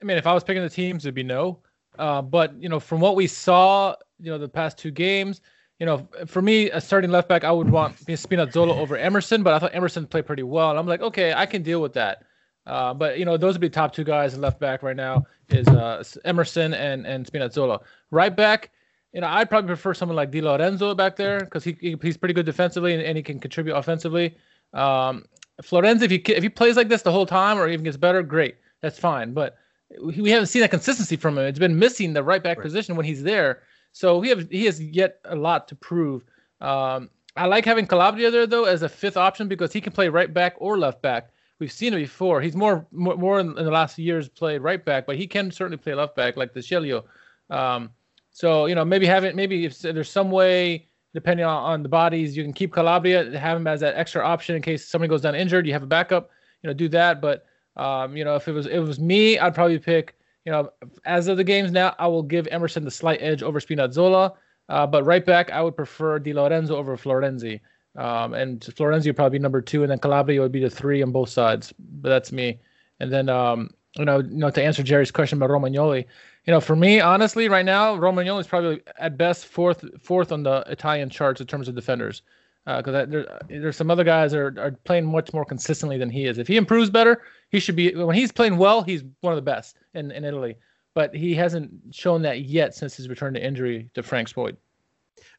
I mean, if I was picking the teams, it'd be no. Uh, but you know, from what we saw, you know, the past two games, you know, for me, a starting left back, I would want Spinazzola over Emerson, but I thought Emerson played pretty well, and I'm like, okay, I can deal with that. Uh, but you know, those would be top two guys in left back right now is uh, Emerson and and Spinazzola. Right back, you know, I'd probably prefer someone like Di Lorenzo back there because he, he he's pretty good defensively and, and he can contribute offensively. Um, Florenzi, if he if he plays like this the whole time or even gets better, great, that's fine. But we we haven't seen that consistency from him. It's been missing the right back Right. position when he's there. So he have he has yet a lot to prove. Um, I like having Calabria there though as a fifth option because he can play right back or left back. We've seen it before. He's more more, more in, in the last years played right back, but he can certainly play left back like De Sciglio. Um, so you know maybe having maybe if there's some way depending on, on the bodies you can keep Calabria have him as that extra option in case somebody goes down injured. You have a backup. You know do that. But um, you know if it was if it was me, I'd probably pick. You know, as of the games now, I will give Emerson the slight edge over Spinazzola. Uh, but right back, I would prefer Di Lorenzo over Florenzi. Um, and Florenzi would probably be number two, and then Calabria would be the three on both sides. But that's me. And then, um, you know, you know, to answer Jerry's question about Romagnoli, you know, for me, honestly, right now, Romagnoli is probably at best fourth, fourth on the Italian charts in terms of defenders. Because there, there's some other guys that are, are playing much more consistently than he is. If he improves better, he should be. When he's playing well, he's one of the best in, in Italy. But he hasn't shown that yet since his return to injury to Frank Spoyd.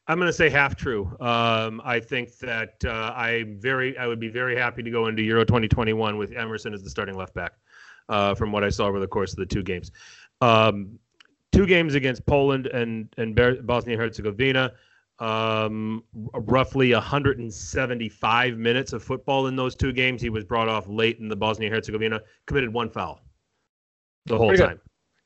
I'm going to say half true. Um, I think that uh, I very, I would be very happy to go into Euro 2021 with Emerson as the starting left back. Uh, from what I saw over the course of the two games, um, two games against Poland and and Bosnia Herzegovina, um, roughly 175 minutes of football in those two games. He was brought off late in the Bosnia Herzegovina, committed one foul the whole Pretty time.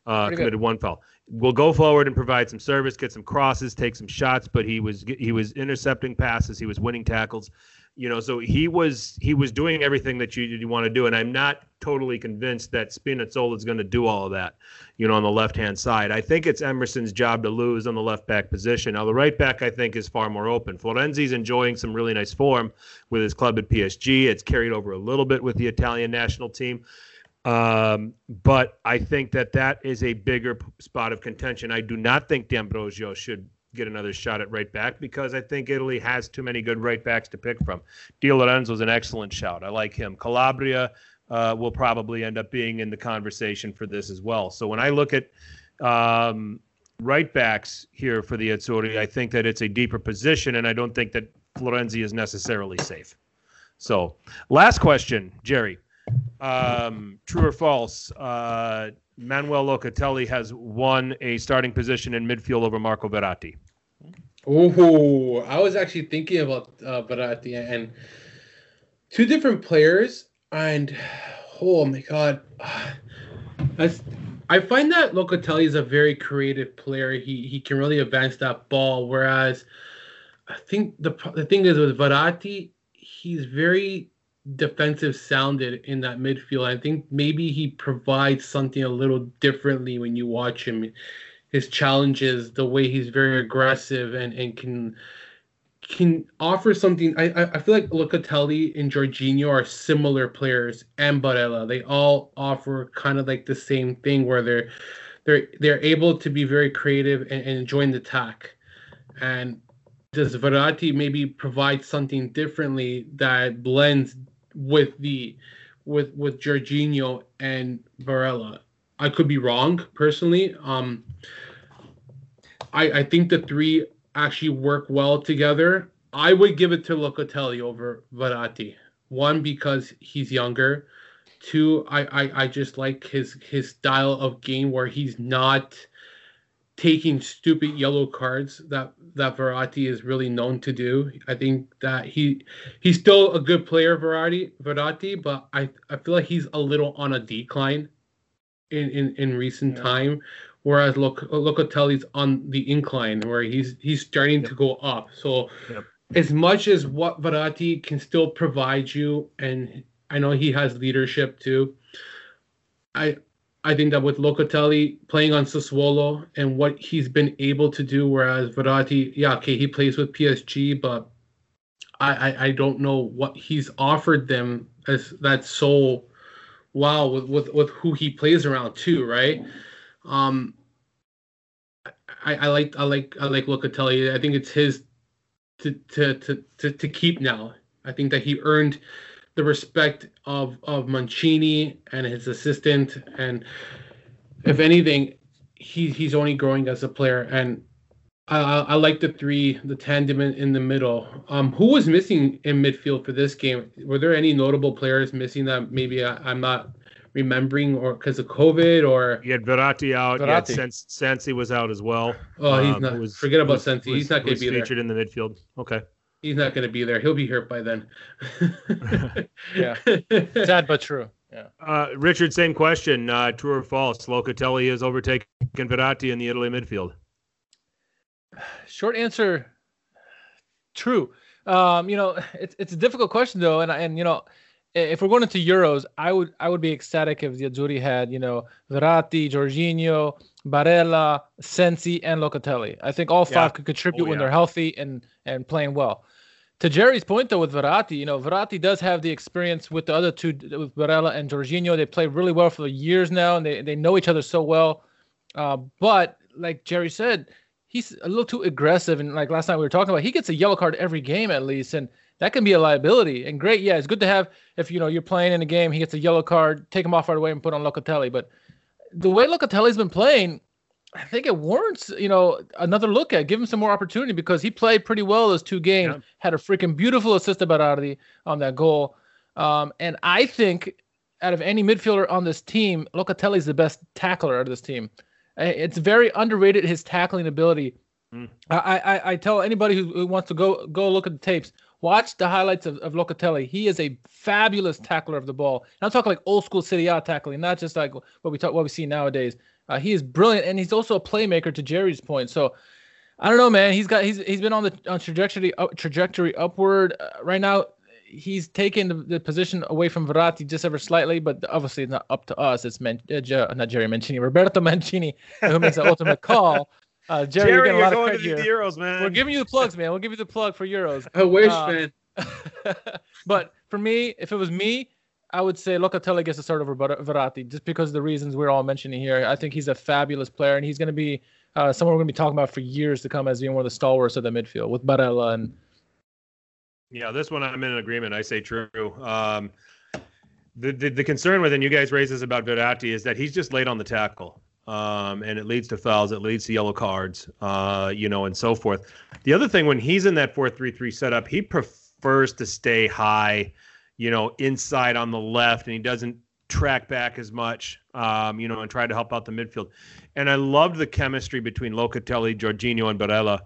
Uh, Pretty good. committed one foul. Will go forward and provide some service, get some crosses, take some shots, but he was he was intercepting passes, he was winning tackles, you know. So he was he was doing everything that you, you want to do, and I'm not totally convinced that Spinazzola is going to do all of that, you know, on the left hand side. I think it's Emerson's job to lose on the left back position. Now the right back I think is far more open. Florenzi's enjoying some really nice form with his club at PSG. It's carried over a little bit with the Italian national team. Um, but I think that that is a bigger spot of contention. I do not think D'Ambrosio should get another shot at right back because I think Italy has too many good right backs to pick from. Di Lorenzo's an excellent shout. I like him. Calabria uh, will probably end up being in the conversation for this as well. So when I look at um, right backs here for the Azzurri, I think that it's a deeper position, and I don't think that Florenzi is necessarily safe. So, last question, Jerry. Um, true or false? Uh, Manuel Locatelli has won a starting position in midfield over Marco Verratti. Oh, I was actually thinking about uh, Verratti and two different players, and oh my god, that's. I find that Locatelli is a very creative player. He he can really advance that ball, whereas I think the the thing is with Verratti, he's very defensive sounded in that midfield. I think maybe he provides something a little differently when you watch him. His challenges, the way he's very aggressive and, and can can offer something. I I feel like Locatelli and Jorginho are similar players, and Barella. They all offer kind of like the same thing where they're they're they're able to be very creative and, and join the attack. And does Verratti maybe provide something differently that blends with the with with Jorginho and Barella. I could be wrong personally. Um, I I think the three actually work well together. I would give it to Locatelli over Verratti. One because he's younger. Two, I, I I just like his his style of game where he's not taking stupid yellow cards that that Verratti is really known to do. I think that he he's still a good player, Verratti, Verratti, but I, I feel like he's a little on a decline in in, in recent yeah. time. Whereas Loc- Locatelli's on the incline, where he's he's starting yep. to go up. So, yep. as much as what Verratti can still provide you, and I know he has leadership too. I I think that with Locatelli playing on Sassuolo and what he's been able to do, whereas Verratti, yeah, okay, he plays with PSG, but I, I, I don't know what he's offered them as that's so wow with, with, with who he plays around too, right? Um, I, I like I like I like Locatelli. I think it's his to to to to, to keep now. I think that he earned the respect of of Mancini and his assistant, and if anything, he he's only growing as a player. And I, I like the three, the tandem in, in, the middle. Um, who was missing in midfield for this game? Were there any notable players missing that maybe I, am not remembering, or because of COVID, or you had Verratti out, Verratti. you had Sensi was out as well. Oh, he's um, not. Was, forget about Sensi. He's not going to be featured in the midfield. Okay he's not going to be there. He'll be hurt by then. yeah, <laughs> sad but true. Yeah. Uh, Richard, same question. Uh, true or false? Locatelli has overtaken Verratti in the Italy midfield. <sighs> Short answer: True. Um, you know, it's it's a difficult question though, and and you know, if we're going into Euros, I would I would be ecstatic if the Azzurri had you know Verratti, Jorginho, Barella, Sensi, and Locatelli. I think all five yeah. could contribute oh, when they're healthy and and playing well to Jerry's point though with Verratti, you know, Verratti does have the experience with the other two with Barella and Jorginho. They play really well for years now, and they, they know each other so well. Uh, but like Jerry said, he's a little too aggressive. And like last night we were talking about, he gets a yellow card every game at least, and that can be a liability. And great, yeah, it's good to have if you know you're playing in a game, he gets a yellow card, take him off right away and put on Locatelli. But the way Locatelli's been playing, I think it warrants, you know, another look at. Give him some more opportunity because he played pretty well those two games. Yeah. Had a freaking beautiful assist about Berardi on that goal. Um, and I think out of any midfielder on this team, Locatelli is the best tackler out of this team. It's very underrated his tackling ability. Mm. I, I, I tell anybody who, who, wants to go go look at the tapes, watch the highlights of, of Locatelli. He is a fabulous tackler of the ball. And I'm talking like old school Serie A tackling, not just like what we talk what we see nowadays. Uh, he is brilliant, and he's also a playmaker. To Jerry's point, so I don't know, man. He's got he's he's been on the on trajectory up, trajectory upward uh, right now. He's taken the, the, position away from Verratti just ever slightly, but obviously it's not up to us. It's Man, uh, not Jerry Mancini, Roberto Mancini, who makes the ultimate <laughs> call. Uh, Jerry, Jerry, you're, you're going to the Euros, man. We're giving you the plugs, man. We'll give you the plug for Euros. I wish, uh, man. <laughs> but for me, if it was me, I would say Locatelli gets a start over Verratti just because of the reasons we're all mentioning here. I think he's a fabulous player, and he's going to be uh, someone we're going to be talking about for years to come as being one of the stalwarts of the midfield with Barella and. Yeah, this one I'm in agreement. I say true. Um, the, the, the concern with and you guys raises about Verratti is that he's just late on the tackle, um, and it leads to fouls, it leads to yellow cards, uh, you know, and so forth. The other thing when he's in that four three three setup, he prefers to stay high, you know, inside on the left, and he doesn't track back as much, um, you know, and try to help out the midfield. And I loved the chemistry between Locatelli, Jorginho, and Barella.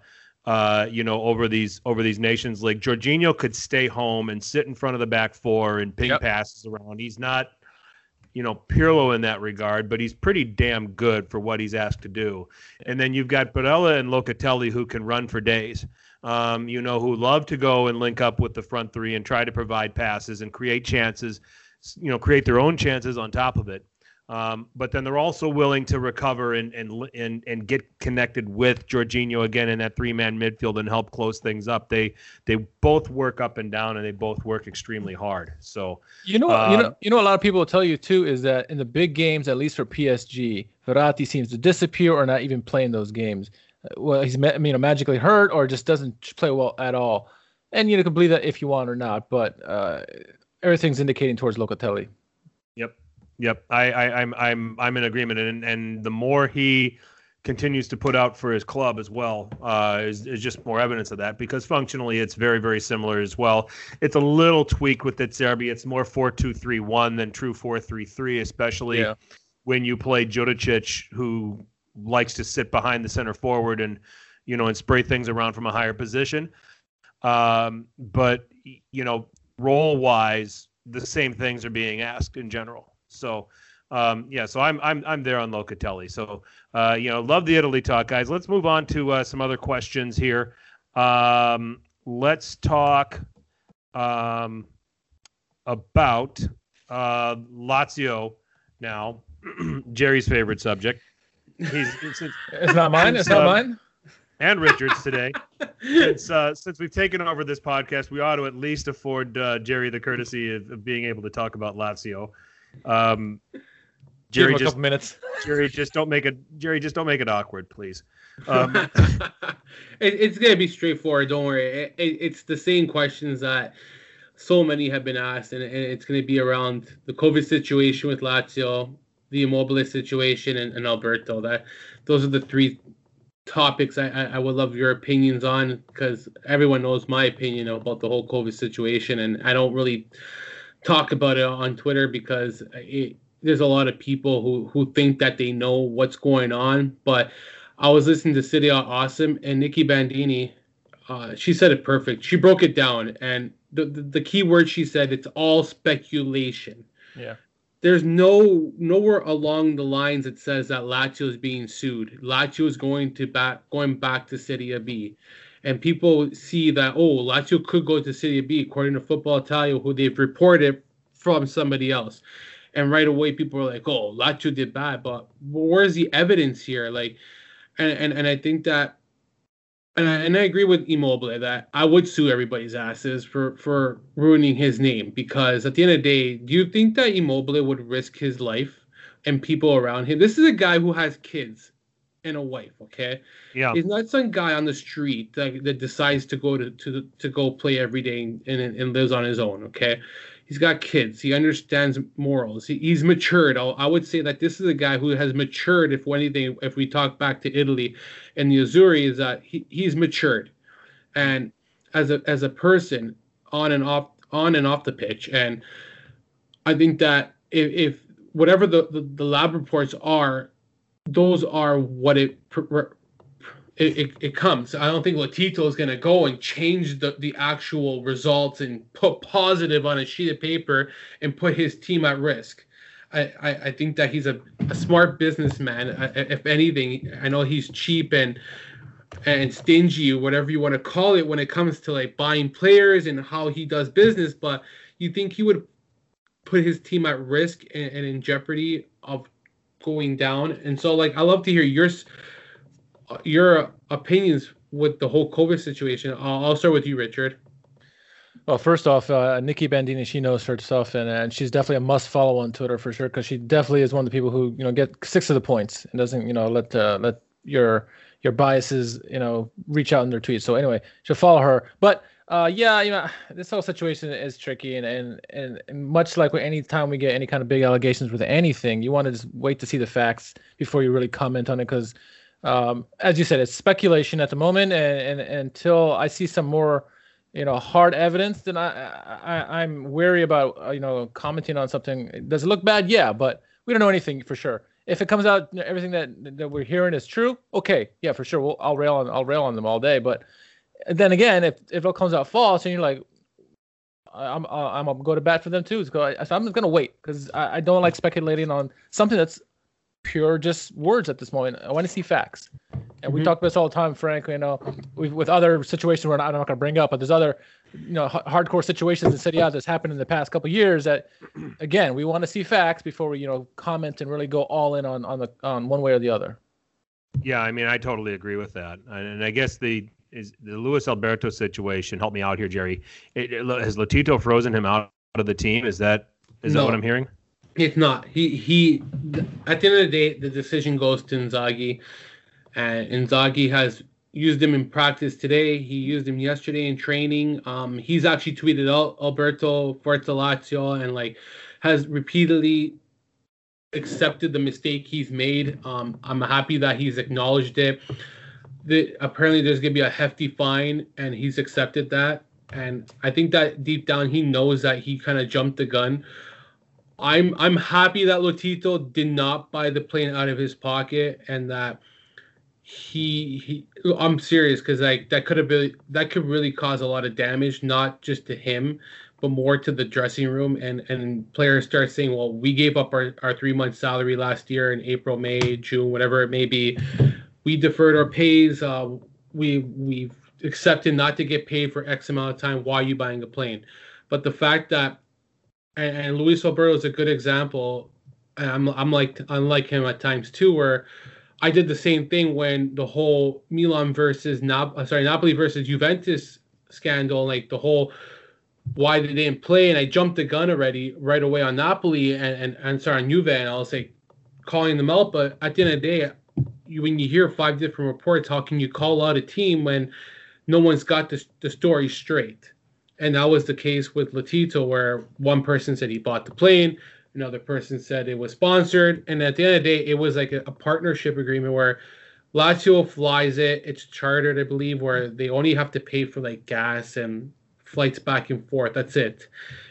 Uh, you know, over these over these Nations League, Jorginho could stay home and sit in front of the back four and ping yep. passes around. He's not, you know, Pirlo in that regard, but he's pretty damn good for what he's asked to do. And then you've got Barella and Locatelli who can run for days. Um, you know, who love to go and link up with the front three and try to provide passes and create chances you know create their own chances on top of it. Um, but then they're also willing to recover and and and and get connected with Jorginho again in that three man midfield and help close things up. They they both work up and down and they both work extremely hard. So you know you know you know a lot of people will tell you too is that in the big games, at least for PSG, Verratti seems to disappear or not even play in those games. Well, he's you know magically hurt or just doesn't play well at all. And you know, can believe that if you want or not, but uh, everything's indicating towards Locatelli. Yep, yep. I, I, I'm I'm I'm in agreement, and and the more he continues to put out for his club as well uh, is, is just more evidence of that because functionally it's very very similar as well. It's a little tweak with De Zerbi. It's more four two three one than true four three three, especially yeah. when you play Djuricic, who likes to sit behind the center forward and you know and spray things around from a higher position. Um, but you know role wise, the same things are being asked in general. So, um, yeah, so I'm I'm I'm there on Locatelli. So, uh, you know, love the Italy talk, guys. Let's move on to uh, some other questions here. Um, let's talk um, about uh, Lazio now. <clears throat> Jerry's favorite subject. He's, <laughs> it's, it's not mine. It's not mine and Richards today. <laughs> since uh, since we've taken over this podcast, we ought to at least afford uh, Jerry the courtesy of, of, being able to talk about Lazio. Um, Jerry, just minutes. Jerry, just don't make it. Jerry, just don't make it awkward, please. <laughs> Um, it, it's gonna be straightforward. Don't worry. It, it, it's the same questions that so many have been asked, and, and it's gonna be around the COVID situation with Lazio, the Immobile situation, and, and Alberto. That those are the three topics I, I would love your opinions on because everyone knows my opinion about the whole COVID situation, and I don't really talk about it on Twitter because it, there's a lot of people who who think that they know what's going on. But I was listening to City Awesome and Nicky Bandini. Uh, she said it perfect. She broke it down, and the, the the key word she said it's all speculation. Yeah there's no nowhere along the lines that says that Lazio is being sued. Lazio is going to back going back to Serie B, and people see that oh Lazio could go to Serie B according to Football Italia, who they've reported from somebody else, and right away people are like oh Lazio did bad, but where's the evidence here? Like, and and, and I think that and I, and I agree with Immobile that I would sue everybody's asses for for ruining his name because at the end of the day, do you think that Immobile would risk his life and people around him? This is a guy who has kids and a wife. Okay, yeah, he's not some guy on the street that, that decides to go to to to go play every day and, and, and lives on his own. Okay, he's got kids. He understands morals. He, he's matured. I'll, I would say that this is a guy who has matured. If anything, if we talk back to Italy and the Azzurri, is that he, he's matured, and as a as a person on and off on and off the pitch. And I think that if, if whatever the, the, the lab reports are, those are what it it, it, it, comes. I don't think Lotito is going to go and change the, the actual results and put positive on a sheet of paper and put his team at risk. I, I, I think that he's a, a smart businessman. I, if anything, I know he's cheap and and stingy whatever you want to call it when it comes to like buying players and how he does business. But you think he would put his team at risk and, and in jeopardy of going down? And so, like, I love to hear yours your opinions with the whole COVID situation. I'll, I'll start with you, Richard. Well, first off, uh, Nicky Bandini, she knows her stuff, and, and she's definitely a must follow on Twitter for sure because she definitely is one of the people who you know get six to the points and doesn't you know let uh, let your your biases you know reach out in their tweets. So anyway, she'll follow her. But uh, yeah, you know this whole situation is tricky, and, and and and much like any time we get any kind of big allegations with anything, you want to just wait to see the facts before you really comment on it because um, as you said, it's speculation at the moment, and, and, until I see some more, you know hard evidence, then I, I I'm wary about uh, you know commenting on something. Does it look bad? Yeah, but we don't know anything for sure. If it comes out everything that that we're hearing is true, okay, yeah, for sure. We'll, I'll rail on I'll rail on them all day. But then again, if if it comes out false and you're like, I'm I'm, I'm gonna go to bat for them too. So, I, I'm just gonna wait because I, I don't like speculating on something that's pure just words at this moment. I want to see facts. And mm-hmm. we talk about this all the time, Frank. You know, with other situations where I'm not going to bring up, but there's other, you know, h- hardcore situations in City out that's happened in the past couple years. That, again, we want to see facts before we, you know, comment and really go all in on on the on one way or the other. Yeah, I mean, I totally agree with that, and I guess the is the Luis Alberto situation. Help me out here, Jerry. It, it, has Lotito frozen him out of the team? Is that is no. that what I'm hearing? It's not. He he. At the end of the day, the decision goes to Inzaghi, and Inzaghi has used him in practice today. He used him yesterday in training. Um, he's actually tweeted out Alberto Forza Lazio and like has repeatedly accepted the mistake he's made. Um, I'm happy that he's acknowledged it. The, apparently, there's gonna be a hefty fine, and he's accepted that. And I think that deep down, he knows that he kind of jumped the gun. I'm I'm happy that Lotito did not buy the plane out of his pocket and that he he I'm serious because like that could have been that could really cause a lot of damage not just to him but more to the dressing room. And and players start saying well we gave up our, our three month salary last year in April May June whatever it may be. We deferred our pays. Uh, we we accepted not to get paid for X amount of time. Why are you buying a plane? But the fact that and, and Luis Alberto is a good example. I'm I'm like unlike him at times too, where I did the same thing when the whole Milan versus Nap- uh, sorry Napoli versus Juventus scandal, like the whole why they didn't play, and I jumped the gun already right away on Napoli and and, and sorry on Juve, and I was like calling them out. But at the end of the day, you, when you hear five different reports, how can you call out a team when no one's got the, the story straight? And that was the case with Lotito, where one person said he bought the plane, another person said it was sponsored, and at the end of the day, it was like a, a partnership agreement where Lazio flies it. It's chartered, I believe, where they only have to pay for like gas and flights back and forth. That's it.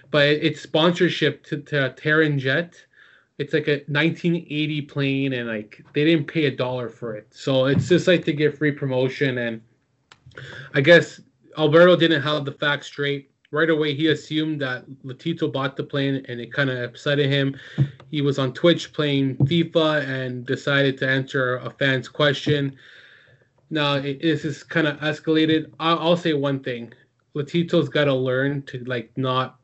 But it's sponsorship to, to Terran Jet. It's like a 1980 plane, and like they didn't pay a dollar for it. So it's just like to get free promotion. And I guess Alberto didn't have the facts straight. Right away, he assumed that Lotito bought the plane, and it kind of upset him. He was on Twitch playing FIFA and decided to answer a fan's question. Now, it, this is kind of escalated. I'll, I'll say one thing: Lotito's got to learn to like not.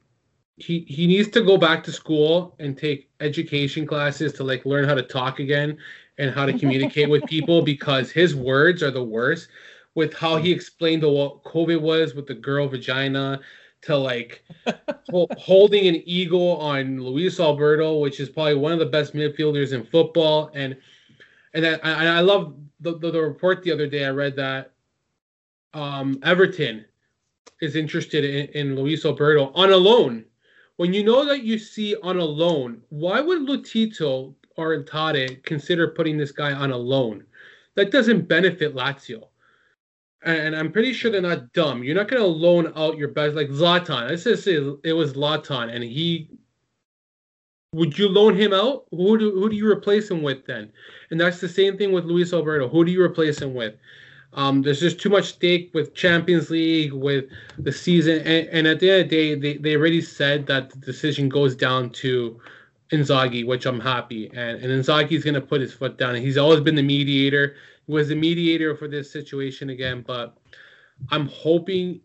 He he needs to go back to school and take education classes to like learn how to talk again and how to communicate with people <laughs> because his words are the worst with how he explained what COVID was with the girl vagina to like <laughs> ho- holding an eagle on Luis Alberto, which is probably one of the best midfielders in football. And and I, I love the, the, the report the other day. I read that um, Everton is interested in, in Luis Alberto on a loan. When you know that you see on a loan, why would Lotito or Tare consider putting this guy on a loan? That doesn't benefit Lazio and I'm pretty sure they're not dumb. You're not going to loan out your best, like Zlatan. Just say it was Zlatan, and he. Would you loan him out? Who do who do you replace him with then? And that's the same thing with Luis Alberto. Who do you replace him with? Um, there's just too much stake with Champions League, with the season, and, and at the end of the day, they, they already said that the decision goes down to Inzaghi, which I'm happy. And, and Inzaghi's going to put his foot down. He's always been the mediator was the mediator for this situation again. But I'm hoping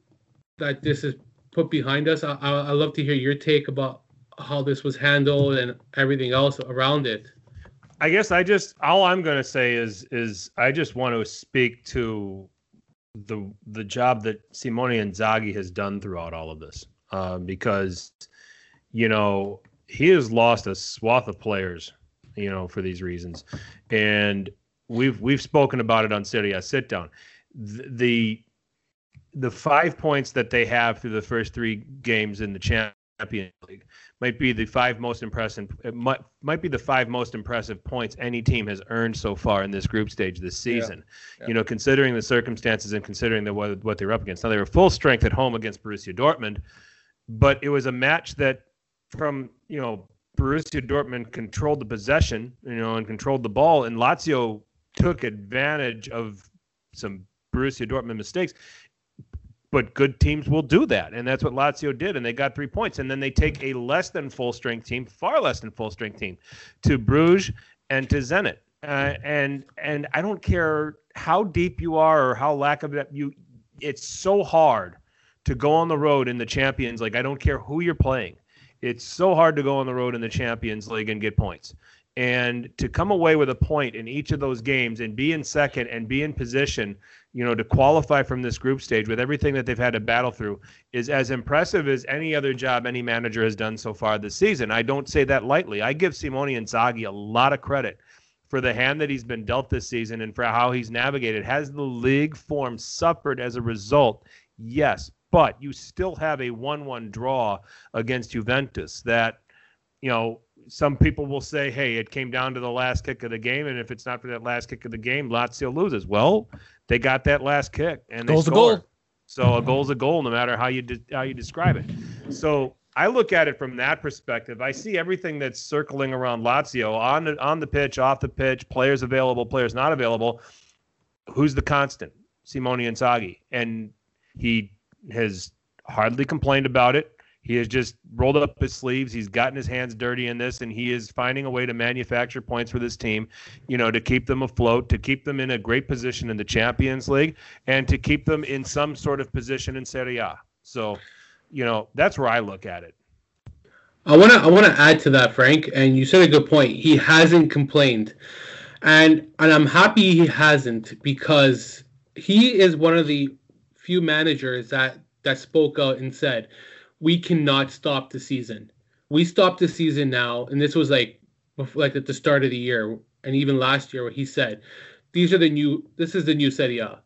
that this is put behind us. I, I, I love to hear your take about how this was handled and everything else around it. I guess I just all I'm going to say is is I just want to speak to the the job that Simone Inzaghi has done throughout all of this, uh, because you know he has lost a swath of players, you know, for these reasons, and we've we've spoken about it on Serie A Sit Down. The, the five points that they have through the first three games in the Champions League. Might be the five most impressive. It might might be the five most impressive points any team has earned so far in this group stage this season. Yeah. Yeah. You know, considering the circumstances and considering the what, what they were up against. Now they were full strength at home against Borussia Dortmund, but it was a match that, from you know, Borussia Dortmund controlled the possession, you know, and controlled the ball, and Lazio took advantage of some Borussia Dortmund mistakes but good teams will do that, and that's what Lazio did, and they got three points. And then they take a less than full strength team, far less than full strength team, to Bruges and to Zenit. Uh, and and I don't care how deep you are or how lack of that you, it's so hard to go on the road in the Champions League. I don't care who you're playing. It's so hard to go on the road in the Champions League and get points. And to come away with a point in each of those games and be in second and be in position you know, to qualify from this group stage with everything that they've had to battle through is as impressive as any other job any manager has done so far this season. I don't say that lightly. I give Simone Inzaghi a lot of credit for the hand that he's been dealt this season and for how he's navigated. Has the league form suffered as a result? Yes, but you still have a 1-1 draw against Juventus that, you know, some people will say, hey, it came down to the last kick of the game, and if it's not for that last kick of the game, Lazio loses. Well, they got that last kick, and they goal's score. a goal. So a goal's a goal, no matter how you de- how you describe it. So I look at it from that perspective. I see everything that's circling around Lazio on the, on the pitch, off the pitch, players available, players not available. Who's the constant? Simone Inzaghi, and he has hardly complained about it. He has just rolled up his sleeves. He's gotten his hands dirty in this, and he is finding a way to manufacture points for this team, you know, to keep them afloat, to keep them in a great position in the Champions League, and to keep them in some sort of position in Serie A. So, you know, that's where I look at it. I want to I want to add to that, Frank, and you said a good point. He hasn't complained, and and I'm happy he hasn't because he is one of the few managers that that spoke out and said we cannot stop the season. We stopped the season now, and this was like like at the start of the year, and even last year, what he said, "These are the new. This is the new Serie A.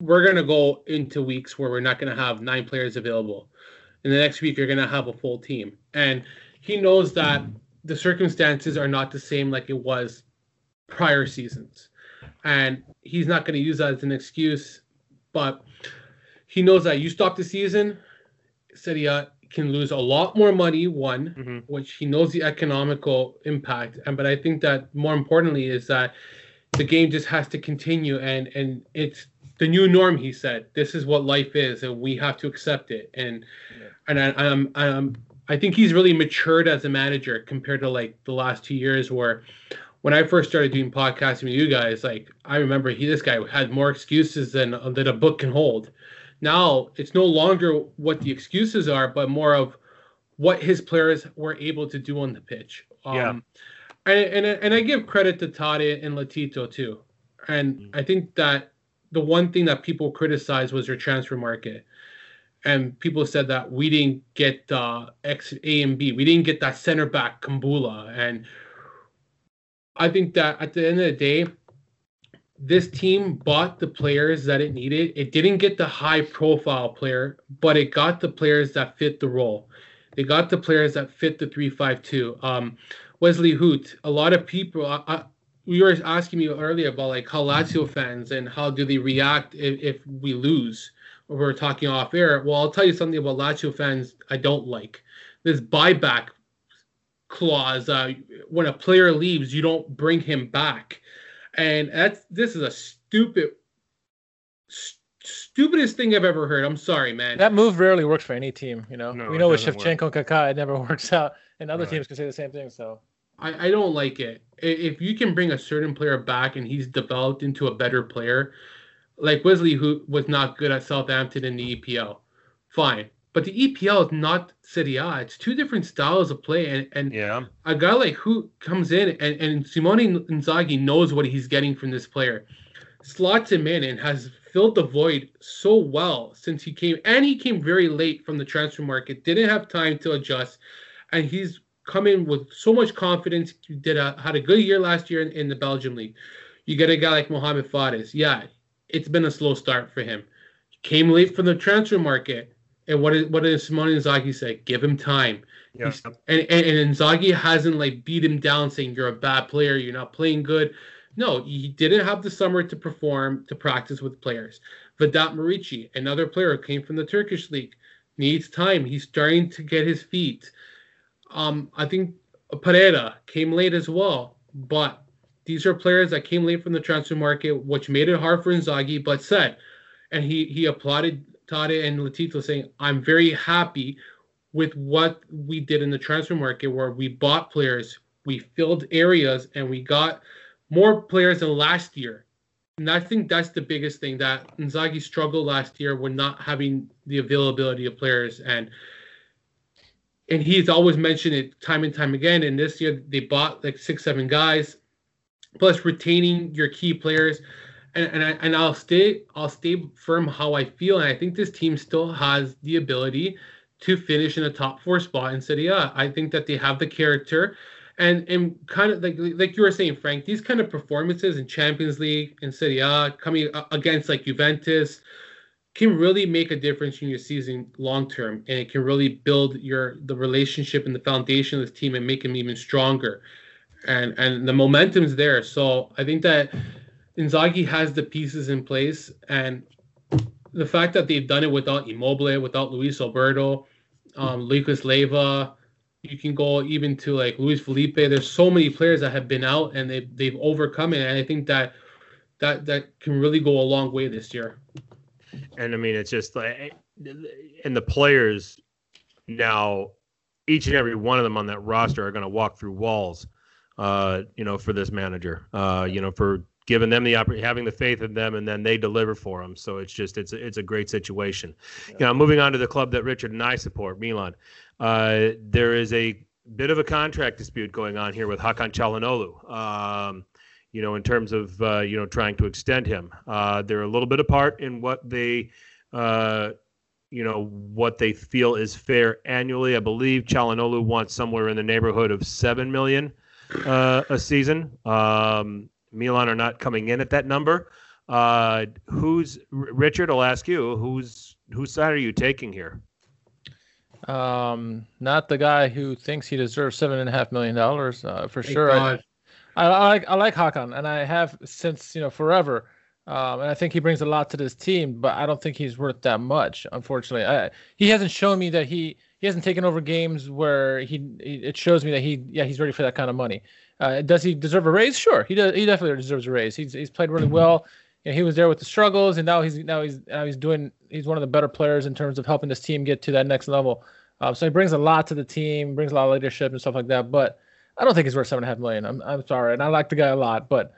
We're gonna go into weeks where we're not gonna have nine players available. In the next week, you're gonna have a full team." And he knows that the circumstances are not the same like it was prior seasons, and he's not gonna use that as an excuse. But he knows that you stop the season, Serie A can lose a lot more money, one, mm-hmm. which he knows the economical impact. And but I think that more importantly is that the game just has to continue and and it's the new norm, he said. This is what life is and we have to accept it. And yeah. and I, I'm I'm I think he's really matured as a manager compared to like the last two years where when I first started doing podcasting with you guys, like I remember he this guy had more excuses than than a book can hold now it's no longer what the excuses are, but more of what his players were able to do on the pitch. Um, yeah. And, and, and I give credit to Tare and Lotito too. And mm-hmm. I think that the one thing that people criticized was their transfer market. And people said that we didn't get uh, X, A, and B. We didn't get that center back, Kumbulla. And I think that at the end of the day, this team bought the players that it needed. It didn't get the high profile player, but it got the players that fit the role. They got the players that fit the 352. Um, Wesley Hoedt, a lot of people, I, I, you were asking me earlier about like how Lazio fans and how do they react if, if we lose. Or we're talking off air. Well, I'll tell you something about Lazio fans I don't like. This buyback clause. Uh, when a player leaves, you don't bring him back and that's this is a stupid st- stupidest thing I've ever heard. I'm sorry, man. That move rarely works for any team. You know, no, we know with Shevchenko, work. Kaká, it never <laughs> works out, and other right. teams can say the same thing. So I, I don't like it. If you can bring a certain player back and he's developed into a better player, like Wesley, who was not good at Southampton in the EPL, fine. But the EPL is not Serie A. It's two different styles of play, and, and yeah. a guy like who comes in and, and Simone Inzaghi knows what he's getting from this player, slots him in and has filled the void so well since he came, and he came very late from the transfer market. Didn't have time to adjust, and he's come in with so much confidence. He did a, had a good year last year in, in the Belgium league. You get a guy like Mohamed Fares. Yeah, it's been a slow start for him. He came late from the transfer market And what is what does Simone Inzaghi say? Give him time. Yeah. He's- And, and and Inzaghi hasn't like beat him down saying you're a bad player, you're not playing good. No, he didn't have the summer to perform to practice with players. Vedat Muriqi, another player who came from the Turkish league, needs time. He's starting to get his feet. Um, I think Pereira came late as well, but these are players that came late from the transfer market, which made it hard for Inzaghi, but said, and he he applauded Tare and Lotito saying, I'm very happy with what we did in the transfer market where we bought players, we filled areas, and we got more players than last year. And I think that's the biggest thing that Inzaghi struggled last year with not having the availability of players and and he's always mentioned it time and time again. And this year they bought like six, seven guys, plus retaining your key players. And I, and I'll stay I'll stay firm how I feel, and I think this team still has the ability to finish in a top four spot in Serie A. I think that they have the character, and and kind of like like you were saying, Frank, these kind of performances in Champions League and Serie A coming against like Juventus can really make a difference in your season long term, and it can really build your the relationship and the foundation of this team and make them even stronger. And and the momentum's there, so I think that Inzaghi has the pieces in place, and the fact that they've done it without Immobile, without Luis Alberto, um, Lucas Leiva, you can go even to like Luis Felipe. There's so many players that have been out and they've they've overcome it, and I think that that that can really go a long way this year. and I mean it's just like and the players now each and every one of them on that roster are going to walk through walls uh you know for this manager uh you know for giving them the opportunity, having the faith in them and then they deliver for them so it's just it's a, it's a great situation you know moving on to the club that Richard and I support Milan uh there is a bit of a contract dispute going on here with Hakan Çalhanoğlu um you know, in terms of uh, you know trying to extend him. Uh, they're a little bit apart in what they, uh, you know, what they feel is fair annually. I believe Çalhanoğlu wants somewhere in the neighborhood of seven million uh, a season. Um, Milan are not coming in at that number. Uh, who's Richard? I'll ask you. Who's whose side are you taking here? Um, not the guy who thinks he deserves seven and a half million dollars, uh, for Thank sure. I, I, I like I like Hakan, and I have since you know forever. Um, and I think he brings a lot to this team, but I don't think he's worth that much. Unfortunately, I, he hasn't shown me that he he hasn't taken over games where he, he it shows me that he yeah he's ready for that kind of money. Uh, does he deserve a raise? Sure, he does. He definitely deserves a raise. He's he's played really well. You know, he was there with the struggles, and now he's now he's now he's doing. He's one of the better players in terms of helping this team get to that next level. Um, so he brings a lot to the team, brings a lot of leadership and stuff like that. But I don't think he's worth seven and a half million. I'm I'm sorry, and I like the guy a lot, but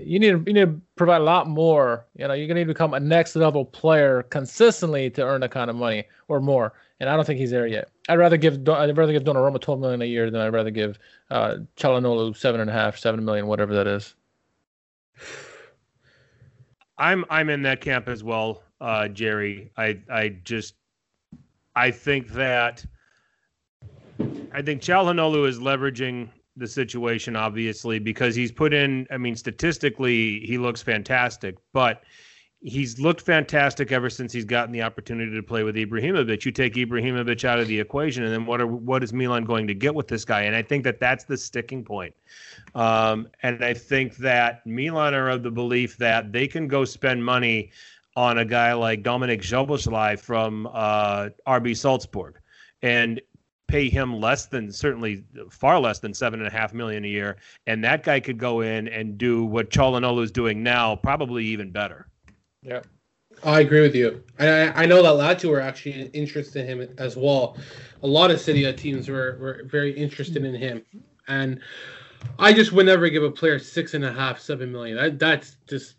you need to, you need to provide a lot more. You know, you're gonna need to become a next level player consistently to earn that kind of money or more. And I don't think he's there yet. I'd rather give I'd rather give Donnarumma 12 million a year than I'd rather give uh, Çalhanoğlu seven and a half, seven million, whatever that is. I'm I'm in that camp as well, uh, Jerry. I I just I think that I think Çalhanoğlu is leveraging the situation obviously because he's put in. I mean, statistically, he looks fantastic, but he's looked fantastic ever since he's gotten the opportunity to play with Ibrahimovic. You take Ibrahimovic out of the equation, and then what are what is Milan going to get with this guy? And I think that that's the sticking point. Um, and I think that Milan are of the belief that they can go spend money on a guy like Dominik Szoboszlai from uh, RB Salzburg and pay him less than certainly far less than seven and a half million a year. And that guy could go in and do what Çalhanoğlu is doing now, probably even better. Yeah. I agree with you. And I, I know that Lazio were actually interested in him as well. A lot of City teams were, were very interested in him. And I just would never give a player six and a half, seven million. That, that's just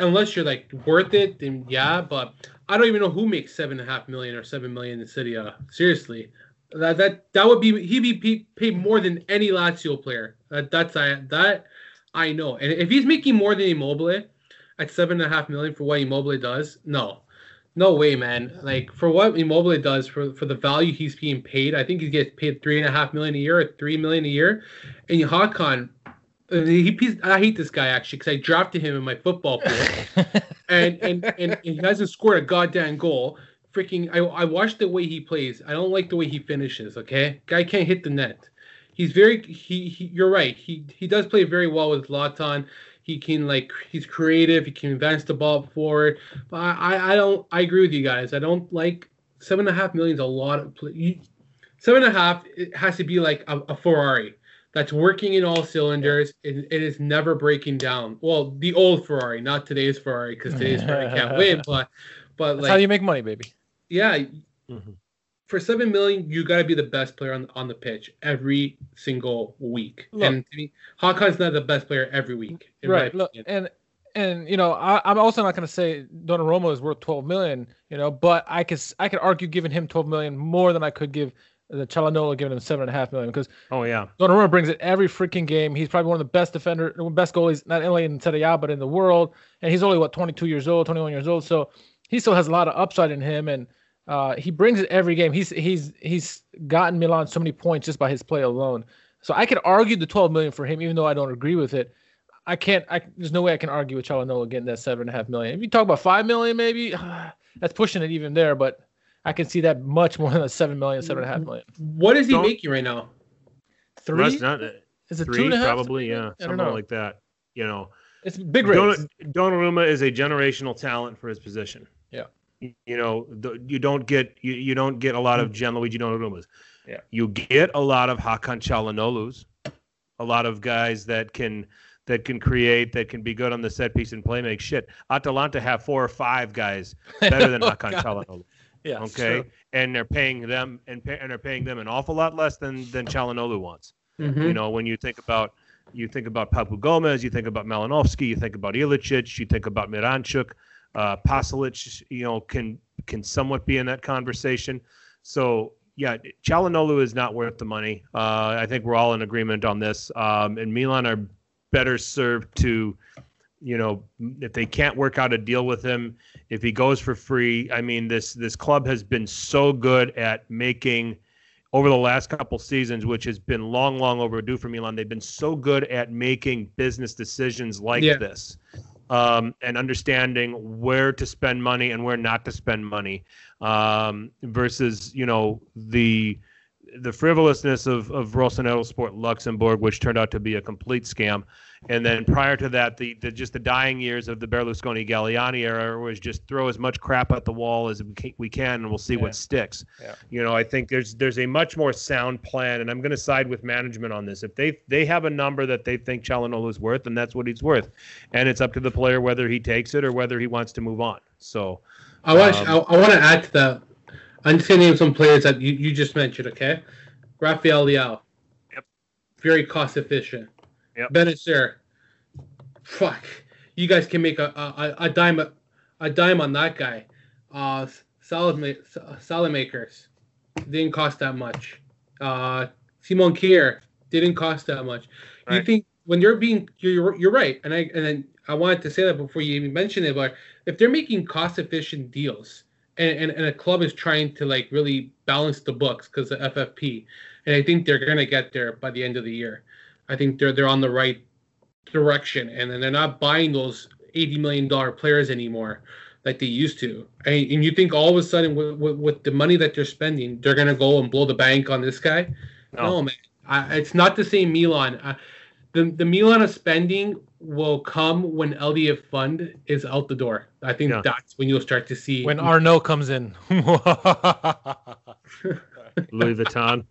unless you're like worth it, then yeah. But I don't even know who makes seven and a half million or seven million in City. Seriously, that that that would be he'd be paid- more than any Lazio player. That that's I that I know. And if he's making more than Immobile at seven and a half million for what Immobile does, no, no way, man. Like for what Immobile does for for the value he's being paid, I think he gets paid three and a half million a year or three million a year. And Hakan, uh, he I hate this guy actually because I drafted him in my football pool, and, <laughs> and and and he hasn't scored a goddamn goal. Freaking I, I watched the way he plays. I don't like the way he finishes. Okay, guy can't hit the net. He's very he, he you're right. He he does play very well with Zlatan. He can like he's creative. He can advance the ball forward. But I I don't I agree with you guys. I don't like seven and a half million is a lot of you, seven and a half. It has to be like a, a Ferrari that's working in all cylinders. It, it is never breaking down. Well, the old Ferrari, not today's Ferrari, because today's Ferrari can't win. <laughs> But but That's like how do you make money, baby. Yeah, Mhm. for seven million, you got to be the best player on on the pitch every single week. Look. and to me, Hakan's not the best player every week. right. Look, and and you know, I, I'm also not going to say Donnarumma is worth 12 million. You know, but I could I could argue giving him 12 million more than I could give the Çalhanoğlu giving him seven and a half million because Oh yeah. Donnarumma brings it every freaking game. He's probably one of the best defender, best goalies, not only in Serie A but in the world. And he's only what 22 years old, 21 years old. So he still has a lot of upside in him, and uh, he brings it every game. He's he's he's gotten Milan so many points just by his play alone. So I could argue the 12 million for him, even though I don't agree with it. I can't. I, there's no way I can argue with Çalhanoğlu getting that seven and a half million. If you talk about five million, maybe <sighs> that's pushing it even there. But I can see that much more than a seven million, seven and a half million. what is he Don't- making right now? Three That's not is it two three, and a half? probably. Yeah, I something like that. You know, It's big rates. Don- Donnarumma is a generational talent for his position. Yeah. You, know, the, you don't get you, you don't get a lot of Gianluigi Donnarummas. Yeah. You get a lot of Hakan Çalhanoğlu's, a lot of guys that can that can create, that can be good on the set piece and play make shit. Atalanta have four or five guys better than <laughs> Oh, Hakan. Yeah. Okay, and they're paying them and pay, and they're paying them an awful lot less than than Çalhanoğlu wants. Mhm. You know, when you think about you think about Papu Gomez, you think about Malinovskyi, you think about Ilicic, you think about Miranchuk, uh, Pasalic, you know, can can somewhat be in that conversation. So yeah, Çalhanoğlu is not worth the money. Uh, I think we're all in agreement on this. Um, and Milan are better served to, you know, if they can't work out a deal with him, if he goes for free. I mean, this this club has been so good at making over the last couple seasons, which has been long, long overdue for Milan. They've been so good at making business decisions like Yeah. this, um, and understanding where to spend money and where not to spend money, um, versus you know the the frivolousness of of Rossonero Sport Luxembourg, which turned out to be a complete scam. And then prior to that, the, the just the dying years of the Berlusconi Galliani era was just throw as much crap at the wall as we can, we can and we'll see Yeah. what sticks. Yeah. You know, I think there's there's a much more sound plan, and I'm going to side with management on this. If they they have a number that they think Çalhanoğlu is worth, and that's what he's worth, and it's up to the player whether he takes it or whether he wants to move on. So I want Um, I, I want to add to that. I'm just gonna name some players that you, you just mentioned. Okay, Rafael Leao. Yep. Very cost efficient. Yep. Bennacer. Fuck. You guys can make a a, a dime a, a dime on that guy. Uh, salad ma- Saelemaekers didn't cost that much. Uh, Simon Kjær didn't cost that much. You think when you're being you're you're right, and I and then I wanted to say that before you even mentioned it, but if they're making cost efficient deals and, and, and a club is trying to like really balance the books because the FFP, and I think they're gonna get there by the end of the year. I think they're they're on the right direction, and then they're not buying those eighty million dollar players anymore like they used to. And, and you think all of a sudden with, with, with the money that they're spending, they're gonna go and blow the bank on this guy? No, man, I, it's not the same Milan. I, the the Milan of spending will come when Elliott fund is out the door. I think Yeah. that's when you'll start to see when Arnault comes in. <laughs> Louis Vuitton.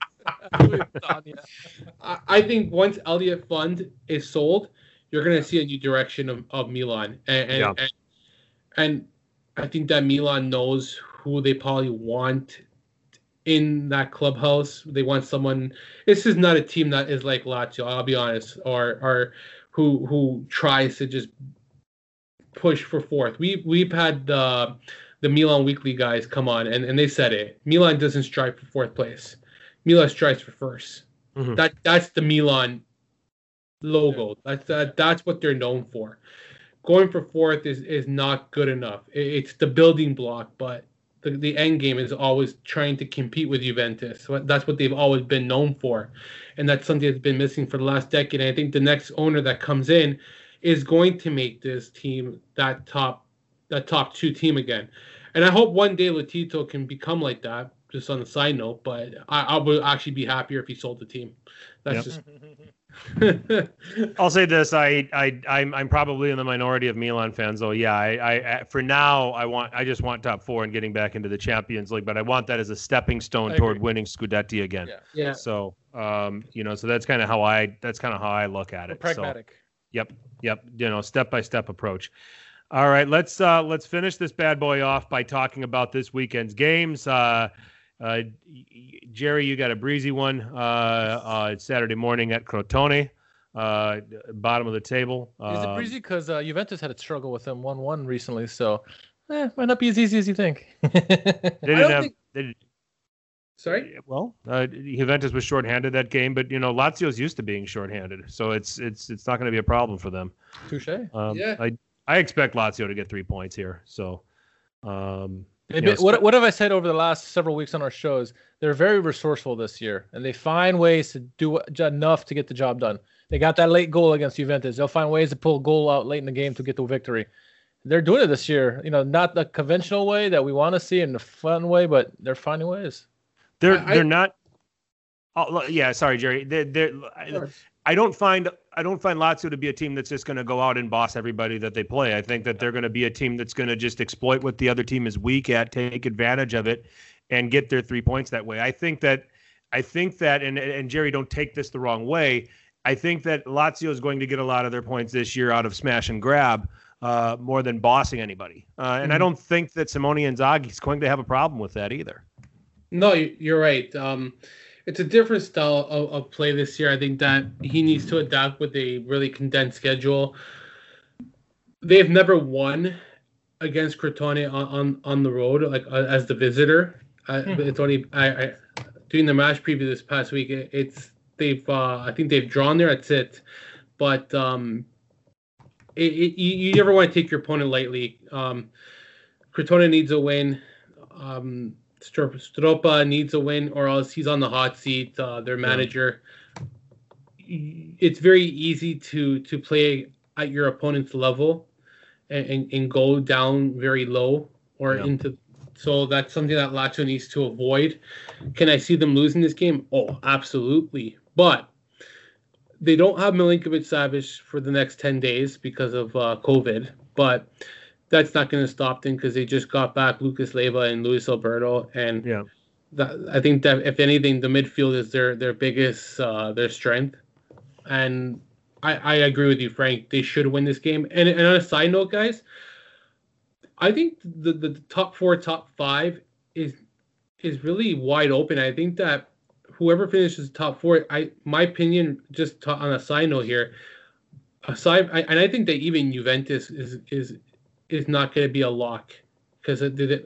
I, I think once Elliott fund is sold, you're gonna see a new direction of, of Milan, and and, Yeah. and and I think that Milan knows who they probably want in that clubhouse. They want someone. This is not a team that is like Lazio. I'll be honest, or or who who tries to just push for fourth. We we've had the the Milan Weekly guys come on and, and they said it. Milan doesn't strive for fourth place. Milan strives for 1st Mhm. That that's the Milan logo. That's that, that's what they're known for. Going for fourth is is not good enough. It- it's the building block, but the, the end game is always trying to compete with Juventus. So That's what they've always been known for, and that's something that's been missing for the last decade. And I think the next owner that comes in is going to make this team that top that top two team again. and I hope one day Lotito can become like that. Just on the side note, but I, I would actually be happier if he sold the team. That's Yep. just <laughs> <laughs> I'll say this: I, I, I'm, I'm probably in the minority of Milan fans. though. yeah, I, I, for now, I want, I just want top four and getting back into the Champions League. But I want that as a stepping stone I toward agree. winning Scudetti again. Yeah. yeah. So, um, you know, so that's kind of how I, that's kind of how I look at We're it. So, pragmatic. Yep, yep. You know, step by step approach. All right, let's uh, let's finish this bad boy off by talking about this weekend's games. Uh, uh, Jerry, you got a breezy one. Uh, uh, it's Saturday morning at Crotone, uh, bottom of the table. Is it Um, breezy? Because uh, Juventus had a struggle with them one-one recently, so eh, might not be as easy as you think. They <laughs> didn't have. think- They, Sorry. well, uh, Juventus was shorthanded that game, but you know Lazio's used to being shorthanded, so it's it's it's not going to be a problem for them. Touche. Um, Yeah. I I expect Lazio to get three points here. So, um, They've you know, what, what have I said over the last several weeks on our shows? They're very resourceful this year, and they find ways to do enough to get the job done. They got that late goal against Juventus. They'll find ways to pull a goal out late in the game to get the victory. They're doing it this year. You know, not the conventional way that we want to see in the fun way, but they're finding ways. They're I- they're not. Oh, yeah, sorry, Jerry. They're, they're, I, I don't find I don't find Lazio to be a team that's just going to go out and boss everybody that they play. I think that they're going to be a team that's going to just exploit what the other team is weak at, take advantage of it, and get their three points that way. I think that I think that and and Jerry, don't take this the wrong way. I think that Lazio is going to get a lot of their points this year out of smash and grab. Uh, more than bossing anybody, uh, and I Mhm. don't think that Simone Inzaghi is going to have a problem with that either. No, you- you're right. Um, it's a different style of, of play this year. I think that he needs to adapt with a really condensed schedule. They've never won against Crotone on, on, on the road, like uh, as the visitor. Uh, Hmm. It's only I, I doing the match preview this past week. It, it's they've uh, I think they've drawn there. That's it. But um, it, it, you, never want to take your opponent lightly. Um, Crotone needs a win. Um, Stroppa needs a win, or else he's on the hot seat. Uh, their manager. It's very easy to to play at your opponent's level, and, and, and go down very low or Yeah. into. So that's something that Lazio needs to avoid. Can I see them losing this game? Oh, absolutely. But they don't have Milinkovic Savic for the next 10 days because of uh, COVID. But that's not going to stop them because they just got back Lucas Leiva and Luis Alberto. And Yeah. that, I think that if anything, the midfield is their their biggest uh, their strength. And I, I agree with you, Frank. They should win this game. And, and on a side note, guys, I think the, the, the top four, top five is is really wide open. I think that whoever finishes top four, I my opinion, just to, on a side note here, aside, I, and I think that even Juventus is is is not going to be a lock because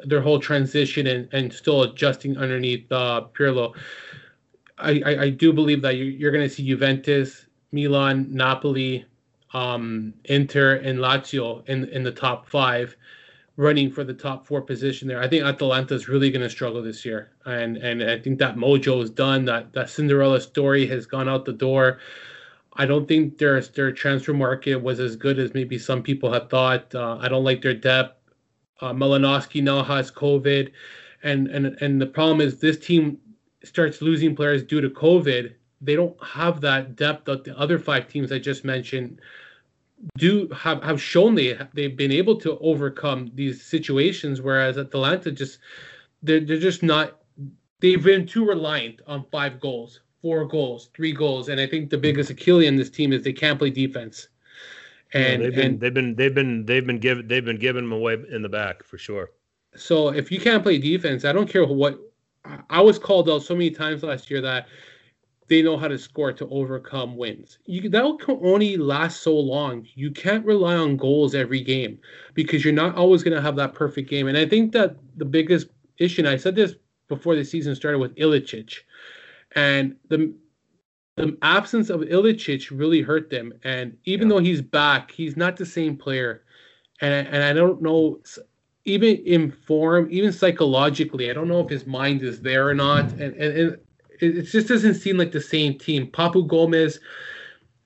their whole transition and, and still adjusting underneath uh, Pirlo. I, I, I do believe that you, you're going to see Juventus, Milan, Napoli, um, Inter, and Lazio in in the top five, running for the top four position there. I think Atalanta is really going to struggle this year, and and I think that mojo is done. That that Cinderella story has gone out the door. I don't think their their transfer market was as good as maybe some people had thought. Uh, I don't like their depth. Uh, now has COVID, and and and the problem is this team starts losing players due to COVID. They don't have that depth that the other five teams I just mentioned do have have shown they they've been able to overcome these situations. Whereas Atalanta just they're they're just not. They've been too reliant on five goals, four goals, three goals, and I think the biggest Achilles in this team is they can't play defense. And they've been and they've been they've been they've been given they've been giving them away in the back for sure. So if you can't play defense, I don't care what. I- was called out so many times last year that they know how to score to overcome wins. You that will only last so long. You can't rely on goals every game because you're not always going to have that perfect game. And I think that the biggest issue, and I said this before the season started with Ilicic, and the the absence of Ilicic really hurt them. And even Yeah. though he's back, he's not the same player. And I, and I don't know, even in form, even psychologically, I don't know if his mind is there or not. And and, and it, just doesn't seem like the same team. Papu Gomez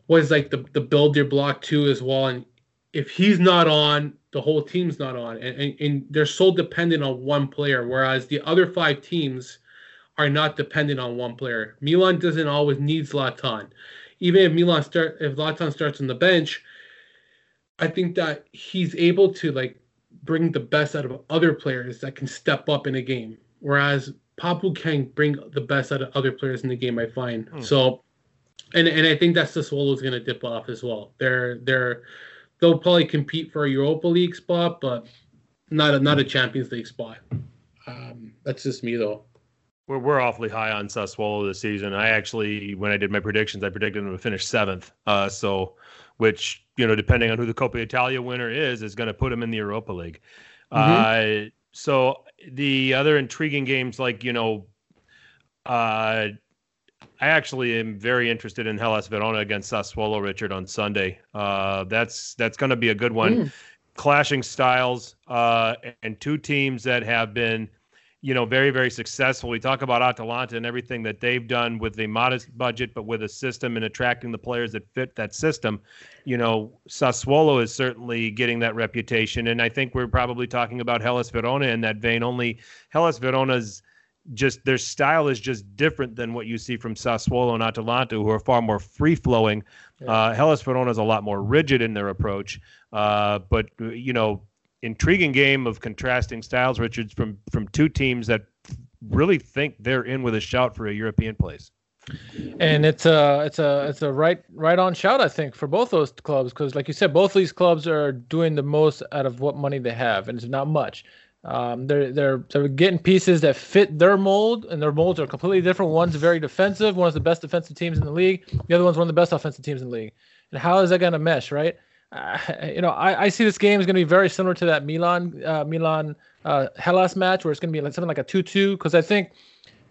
was like the the builder block too as well. And if he's not on, the whole team's not on, and, and, and they're so dependent on one player. Whereas the other five teams are not dependent on one player. Milan doesn't always need Zlatan. Even if Milan start, if Zlatan starts on the bench, I think that he's able to like bring the best out of other players that can step up in a game. Whereas Papu can bring the best out of other players in the game. I find hmm. so, and and I think that's the Swallows going to dip off as well. They're they're they'll probably compete for a Europa League spot, but not a not a Champions League spot. Um, that's just me though. We're we're awfully high on Sassuolo this season. I actually, when I did my predictions, I predicted them to finish seventh. Uh, so, which you know, depending on who the Coppa Italia winner is, is going to put them in the Europa League. Mm-hmm. Uh, so the other intriguing games, like you know, uh, I actually am very interested in Hellas Verona against Sassuolo, Richard, on Sunday. Uh, that's that's going to be a good one. Mm. Clashing styles uh, and two teams that have been, you know, very very successful. We talk about Atalanta and everything that they've done with a modest budget, but with a system and attracting the players that fit that system. You know, Sassuolo is certainly getting that reputation, and I think we're probably talking about Hellas Verona in that vein. Only Hellas Verona's just their style is just different than what you see from Sassuolo and Atalanta, who are far more free flowing. Yeah. Uh, Hellas Verona is a lot more rigid in their approach. Uh, but you know, intriguing game of contrasting styles, Richards, from from two teams that really think they're in with a shout for a European place. And it's a it's a it's a right right on shout I think for both those clubs because like you said both of these clubs are doing the most out of what money they have and it's not much. Um, they're they're they're getting pieces that fit their mold, and their molds are completely different. One's very defensive, one of the best defensive teams in the league. The other one's one of the best offensive teams in the league. And how is that going to mesh, right? Uh, <laughs> you know, I, I see this game is going to be very similar to that Milan uh, Milan uh, Hellas match, where it's going to be like something like a two-two. Because I think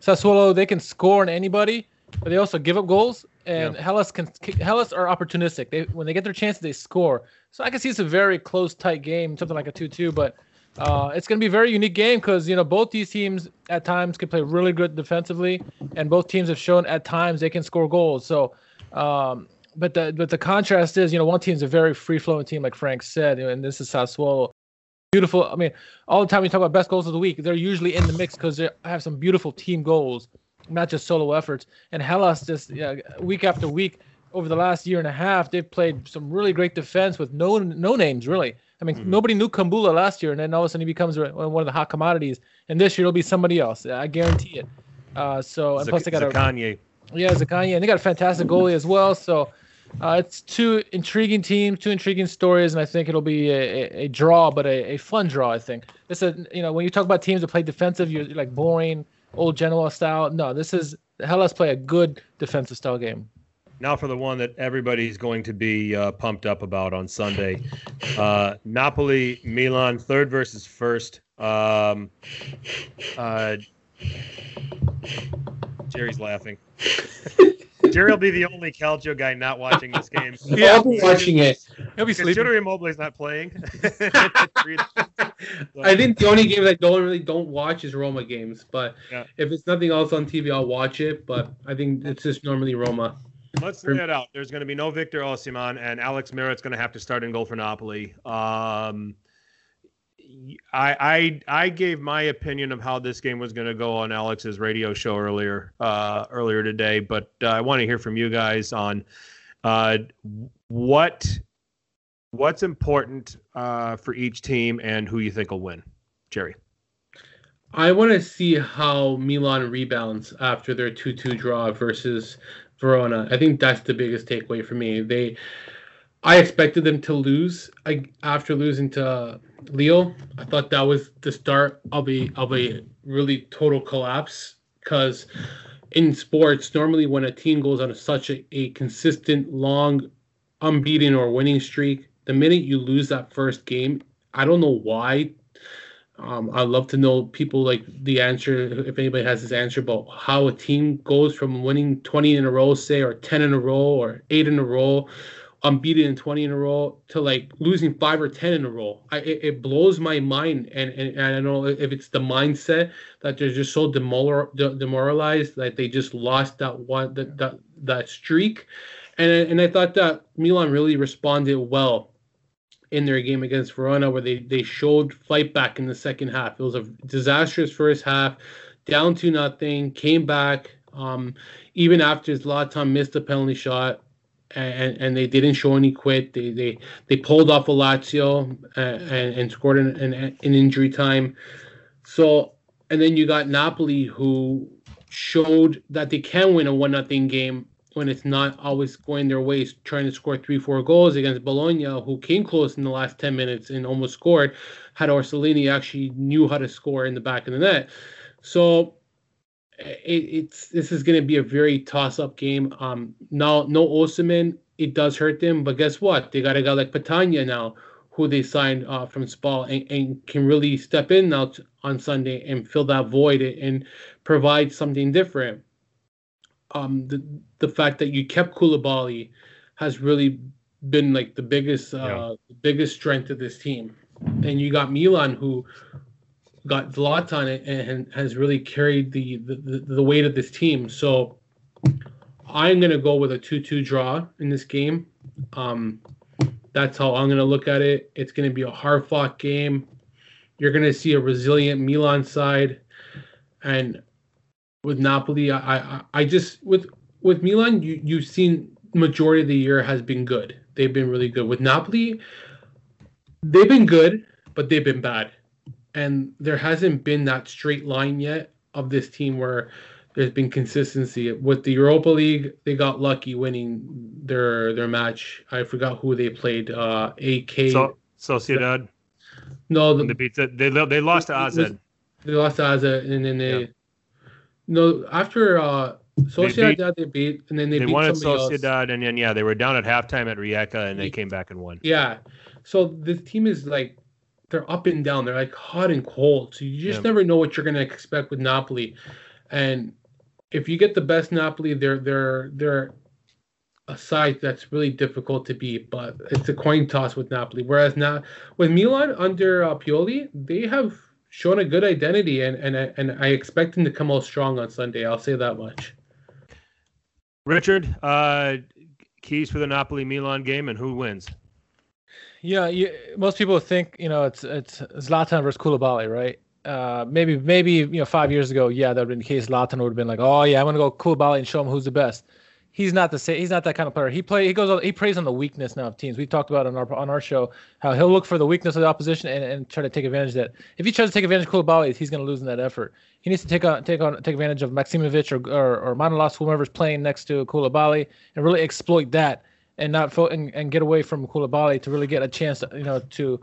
Sassuolo they can score on anybody, but they also give up goals. And yeah. Hellas can Hellas are opportunistic. They when they get their chances, they score. So I can see it's a very close, tight game, something like a two-two, but uh, it's going to be a very unique game because you know both these teams at times can play really good defensively, and both teams have shown at times they can score goals. So, um, but the but the contrast is you know one team's a very free flowing team like Frank said, and this is Sassuolo. Beautiful. I mean, all the time we talk about best goals of the week, they're usually in the mix because they have some beautiful team goals, not just solo efforts. And Hellas just yeah, week after week over the last year and a half, they've played some really great defense with no no names really. I mean, mm-hmm. nobody knew Kumbulla last year, and then all of a sudden he becomes one of the hot commodities. And this year it'll be somebody else. I guarantee it. Uh, so and plus they got a yeah Zaccagni, and they got a fantastic goalie as well. So uh, it's two intriguing teams, two intriguing stories, and I think it'll be a, a, a draw, but a, a, fun draw. I think this is you know when you talk about teams that play defensive, you're, you're like boring old Genoa style. No, this is Hellas play a good defensive style game. Now for the one that everybody's going to be uh, pumped up about on Sunday, uh, Napoli Milan third versus first. Um, uh, Jerry's laughing. Jerry will be the only Calcio guy not watching this game. <laughs> yeah, I'll be watching it. He'll be sleeping. Junior Immobile's not playing. <laughs> I think the only game that I don't really don't watch is Roma games. But yeah. if it's nothing else on TV, I'll watch it. But I think it's just normally Roma. Let's lay it out. There's going to be no Victor Osimhen, and Alex Meret going to have to start in goal for Napoli. Um, I, I I gave my opinion of how this game was going to go on Alex's radio show earlier uh, earlier today, but uh, I want to hear from you guys on uh, what what's important uh, for each team and who you think will win. Jerry. I want to see how Milan rebounds after their 2-2 draw versus Verona. I think that's the biggest takeaway for me. They, I expected them to lose I, after losing to Leo. I thought that was the start of a of a really total collapse because in sports, normally when a team goes on a, such a, a consistent, long, unbeaten or winning streak, the minute you lose that first game, I don't know why um, I'd love to know people like the answer if anybody has this answer about how a team goes from winning 20 in a row, say, or 10 in a row, or eight in a row, unbeaten in 20 in a row, to like losing five or 10 in a row. I, it, it blows my mind, and, and, and I don't know if it's the mindset that they're just so demoral, demoralized that they just lost that one that that, that streak, and and I thought that Milan really responded well in their game against Verona, where they they showed fight back in the second half. It was a disastrous first half, down to nothing, came back. Um, even after Zlatan missed a penalty shot, and, and they didn't show any quit. They they they pulled off a Lazio uh, and, and scored an, an, an injury time. So and then you got Napoli who showed that they can win a one nothing game when it's not always going their way, trying to score three four goals against Bologna, who came close in the last ten minutes and almost scored. Had Orsolini actually knew how to score in the back of the net. So it, it's this is going to be a very toss up game. Um, now no Osimhen, it does hurt them, but guess what? They got a guy like Petagna now, who they signed uh, from Spal, and, and, can really step in now t- on Sunday and fill that void and provide something different. Um, the the fact that you kept Koulibaly has really been like the biggest uh, yeah. biggest strength of this team, and you got Milan who got Zlatan and has really carried the, the, the weight of this team. So I'm going to go with a 2 2 draw in this game. Um, that's how I'm going to look at it. It's going to be a hard fought game. You're going to see a resilient Milan side. And with Napoli, I, I, I just, with with Milan, you, you've seen majority of the year has been good. They've been really good. With Napoli, they've been good, but they've been bad and there hasn't been that straight line yet of this team where there's been consistency. With the Europa League, they got lucky winning their their match. I forgot who they played. Uh, AK. So, Sociedad. No, the, they beat they they lost to AZ. They lost to AZ, and then they. Yeah. No, after uh, Sociedad they beat, they beat, and then they, they beat at Sociedad, else. and then yeah, they were down at halftime at Rijeka, and they came back and won. Yeah, so this team is like they're up and down. They're like hot and cold. So you just yeah. never know what you're gonna expect with Napoli. And if you get the best Napoli, they're they're they're a side that's really difficult to beat. But it's a coin toss with Napoli. Whereas now with Milan under uh, Pioli, they have shown a good identity, and and and I expect them to come out strong on Sunday. I'll say that much. Richard, uh, keys for the Napoli Milan game, and who wins? Yeah, you, most people think you know it's it's Zlatan versus Koulibaly, right? Uh, maybe maybe you know five years ago, yeah, that would have been the case. Zlatan would have been like, oh yeah, I'm gonna go Koulibaly and show him who's the best. He's not the same. He's not that kind of player. He play. He goes. He preys on the weakness now of teams. We've talked about on our on our show how he'll look for the weakness of the opposition and, and try to take advantage of that. If he tries to take advantage of Koulibaly, he's to lose in that effort. He needs to take on take on take advantage of Maksimovic or or, or Manolas, whomever's playing next to Koulibaly, and really exploit that and not fo- and, and get away from Koulibaly to really get a chance, to, you know, to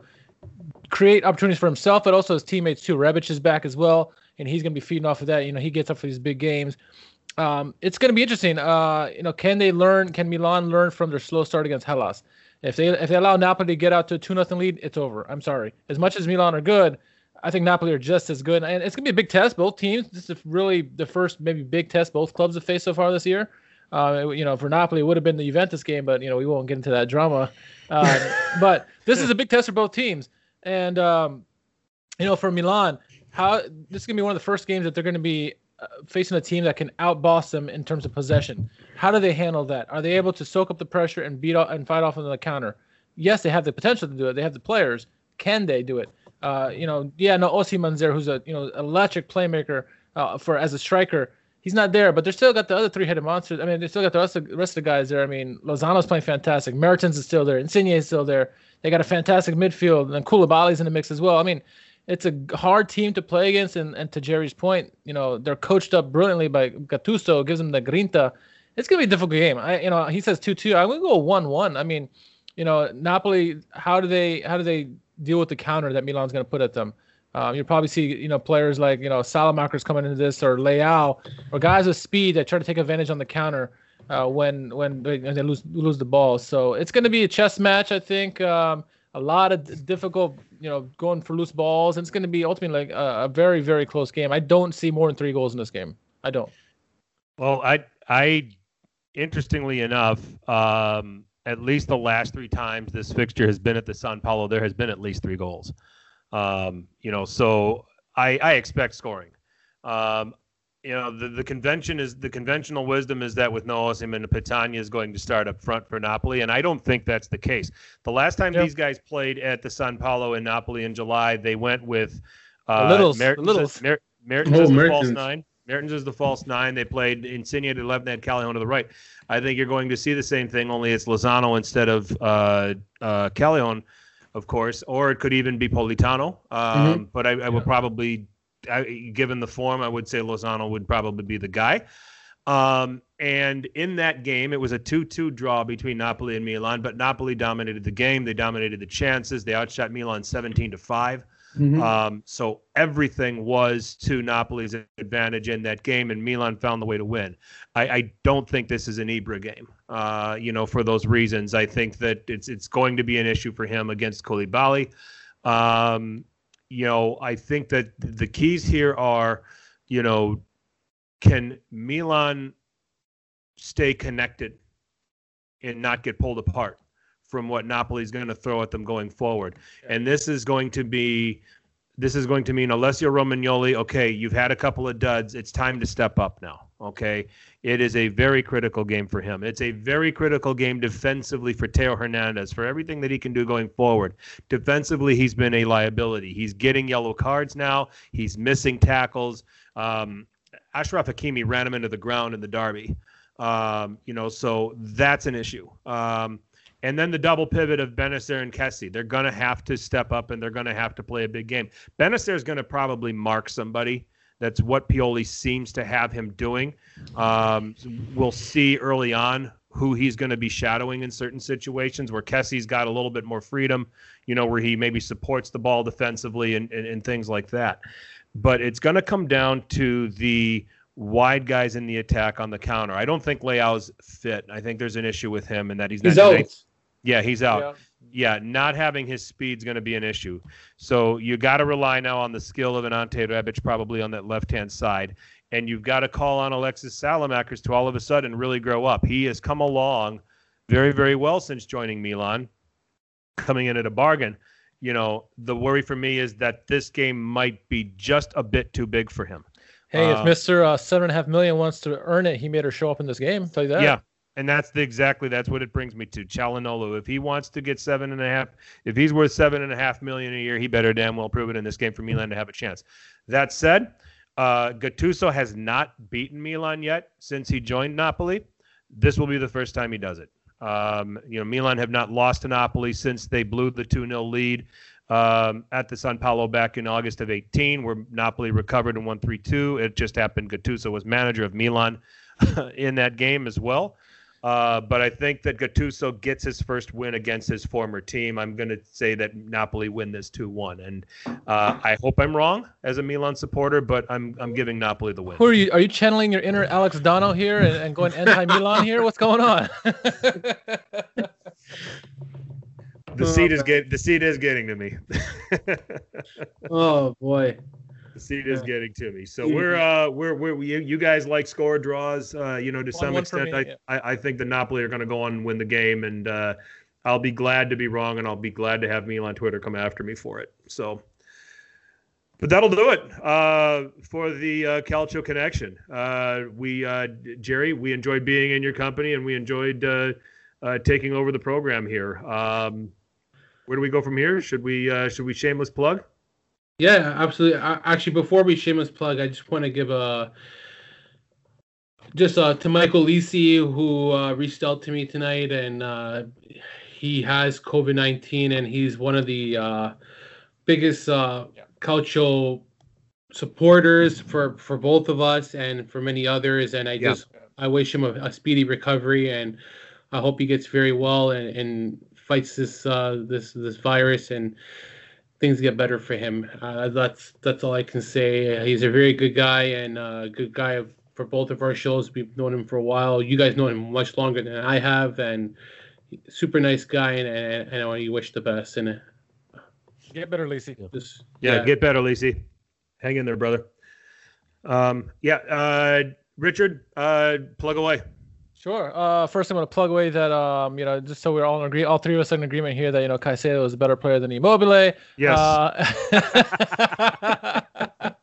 create opportunities for himself, but also his teammates too. Rebic is back as well, and he's going to be feeding off of that. You know, he gets up for these big games. Um, it's going to be interesting. Uh, you know, can they learn? Can Milan learn from their slow start against Hellas? If they if they allow Napoli to get out to a two nothing lead, it's over. I'm sorry. As much as Milan are good, I think Napoli are just as good, and it's going to be a big test. Both teams. This is really the first maybe big test both clubs have faced so far this year. Uh, you know, for Napoli, it would have been the Juventus game, but you know, we won't get into that drama. Um, <laughs> but this is a big test for both teams, and um, you know, for Milan, how this is gonna be one of the first games that they're gonna be uh, facing a team that can outboss them in terms of possession. How do they handle that? Are they able to soak up the pressure and beat off and fight off on the counter? Yes, they have the potential to do it. They have the players. Can they do it? Uh, you know, yeah, no, there, who's a you know electric playmaker uh, for as a striker he's not there, but they're still got the other three-headed monsters. I mean, they still got the rest of, the rest of the guys there. I mean, Lozano's playing fantastic. Mertens is still there. Insigne is still there. They got a fantastic midfield, and Koulibaly's in the mix as well. I mean, it's a hard team to play against, and, and to Jerry's point, you know, they're coached up brilliantly by Gattuso, gives them the grinta. It's gonna be a difficult game. I, you know, he says two-two. I'm gonna go one-one. I mean, you know, Napoli. How do they how do they deal with the counter that Milan's gonna put at them? Um, you'll probably see you know players like you know Saelemaekers coming into this or Leao or guys with speed that try to take advantage on the counter uh, when when they, they lose lose the ball. So it's going to be a chess match, I think. Um, a lot of difficult, you know, going for loose balls, and it's going to be ultimately like a, a, very very close game. I don't see more than three goals in this game. I don't. Well, I I interestingly enough, um, at least the last three times this fixture has been at the San Paolo, there has been at least three goals. Um, you know, so I, I expect scoring. Um, you know, the, the convention is the conventional wisdom is that with no Osimhen, Petagna is going to start up front for Napoli, and I don't think that's the case. The last time yep. these guys played at the San Paolo in Napoli in July, they went with uh, little little Mer- Mertens oh, as the Mertens. false nine. Mertens is the false nine. They played Insigne to the left, and had Callejon to the right. I think you're going to see the same thing, only it's Lozano instead of uh, uh, Callejon, of course, or it could even be Politano. Um, mm-hmm. But I, I yeah. would probably I, given the form, I would say Lozano would probably be the guy. Um, and in that game, it was a 2 2 draw between Napoli and Milan, but Napoli dominated the game. They dominated the chances. They outshot Milan 17 to 5. Mm-hmm. Um, so everything was to Napoli's advantage in that game, and Milan found the way to win. I, I don't think this is an Ibra game. Uh, you know, for those reasons, I think that it's it's going to be an issue for him against Koulibaly. Um, you know, I think that the keys here are, you know, can Milan stay connected and not get pulled apart from what Napoli is going to throw at them going forward? And this is going to be this is going to mean Alessio Romagnoli, okay, you've had a couple of duds. It's time to step up now. Okay. It is a very critical game for him. It's a very critical game defensively for Teo Hernandez for everything that he can do going forward. Defensively, he's been a liability. He's getting yellow cards now. He's missing tackles. Um, Achraf Hakimi ran him into the ground in the derby. Um, you know, so that's an issue. Um, and then the double pivot of Bennacer and Kessie. They're going to have to step up and they're going to have to play a big game. Bennacer is going to probably mark somebody. That's what Pioli seems to have him doing. Um, we'll see early on who he's going to be shadowing in certain situations where Kessie's got a little bit more freedom, you know, where he maybe supports the ball defensively and, and, and things like that. But it's going to come down to the wide guys in the attack on the counter. I don't think Leao's fit. I think there's an issue with him and that he's, he's not. Out. Yeah, he's out. Yeah yeah, not having his speed is going to be an issue. So you got to rely now on the skill of an Ante Rebic probably on that left hand side. And you've got to call on Alexis Saelemaekers to all of a sudden really grow up. He has come along very, very well since joining Milan, coming in at a bargain. You know, the worry for me is that this game might be just a bit too big for him. Hey, uh, if Mister uh, seven and a half million wants to earn it, he made her show up in this game. I'll tell you that. Yeah, and that's the, exactly that's what it brings me to Çalhanoğlu. If he wants to get seven and a half, if he's worth seven and a half million a year, he better damn well prove it in this game for Milan to have a chance. That said, uh, Gattuso has not beaten Milan yet since he joined Napoli. This will be the first time he does it. Um, you know, Milan have not lost to Napoli since they blew the 2 0 lead um, at the San Paolo back in August of 18, where Napoli recovered and won 3 2. It just happened Gattuso was manager of Milan <laughs> in that game as well. Uh, but I think that Gattuso gets his first win against his former team. I'm going to say that Napoli win this 2-1, and uh, I hope I'm wrong as a Milan supporter, but I'm I'm giving Napoli the win. Who are you? Are you channeling your inner Alex Dono here and, and going anti-Milan here? What's going on? <laughs> the seat is get the seat is getting to me. <laughs> oh boy the seat is getting to me. So we're uh we're we're you, you guys like score draws. Uh, you know, to one, some one extent, me, I, yeah. I I think the Napoli are going to go on and win the game, and uh, I'll be glad to be wrong, and I'll be glad to have Milan on Twitter come after me for it. So. But that'll do it uh, for the uh, Calcio Connection. Uh, we, uh, Jerry, we enjoyed being in your company, and we enjoyed uh, uh, taking over the program here. Um, where do we go from here? Should we uh, should we shameless plug? Yeah, absolutely. Actually, before we shameless plug, I just want to give a just uh, to Michael Lisi who uh, reached out to me tonight, and uh, he has COVID nineteen, and he's one of the uh, biggest uh, yeah. Calcio supporters for for both of us and for many others. And I yeah. just I wish him a, a, speedy recovery, and I hope he gets very well and, and fights this uh, this this virus and things get better for him. Uh, that's that's all I can say. He's a very good guy and a good guy for both of our shows. We've known him for a while. You guys know him much longer than I have, and super nice guy. And, and, and I want you wish the best. And uh, get better, Lisi. Just, yeah, yeah, get better, Lisi. Hang in there, brother. Um, yeah, uh, Richard, uh, plug away. Sure. Uh, first, I'm going to plug away that um, you know, just so we're all in agree, all three of us are in agreement here that you know Caicedo is a better player than Immobile. Yes. Uh, <laughs>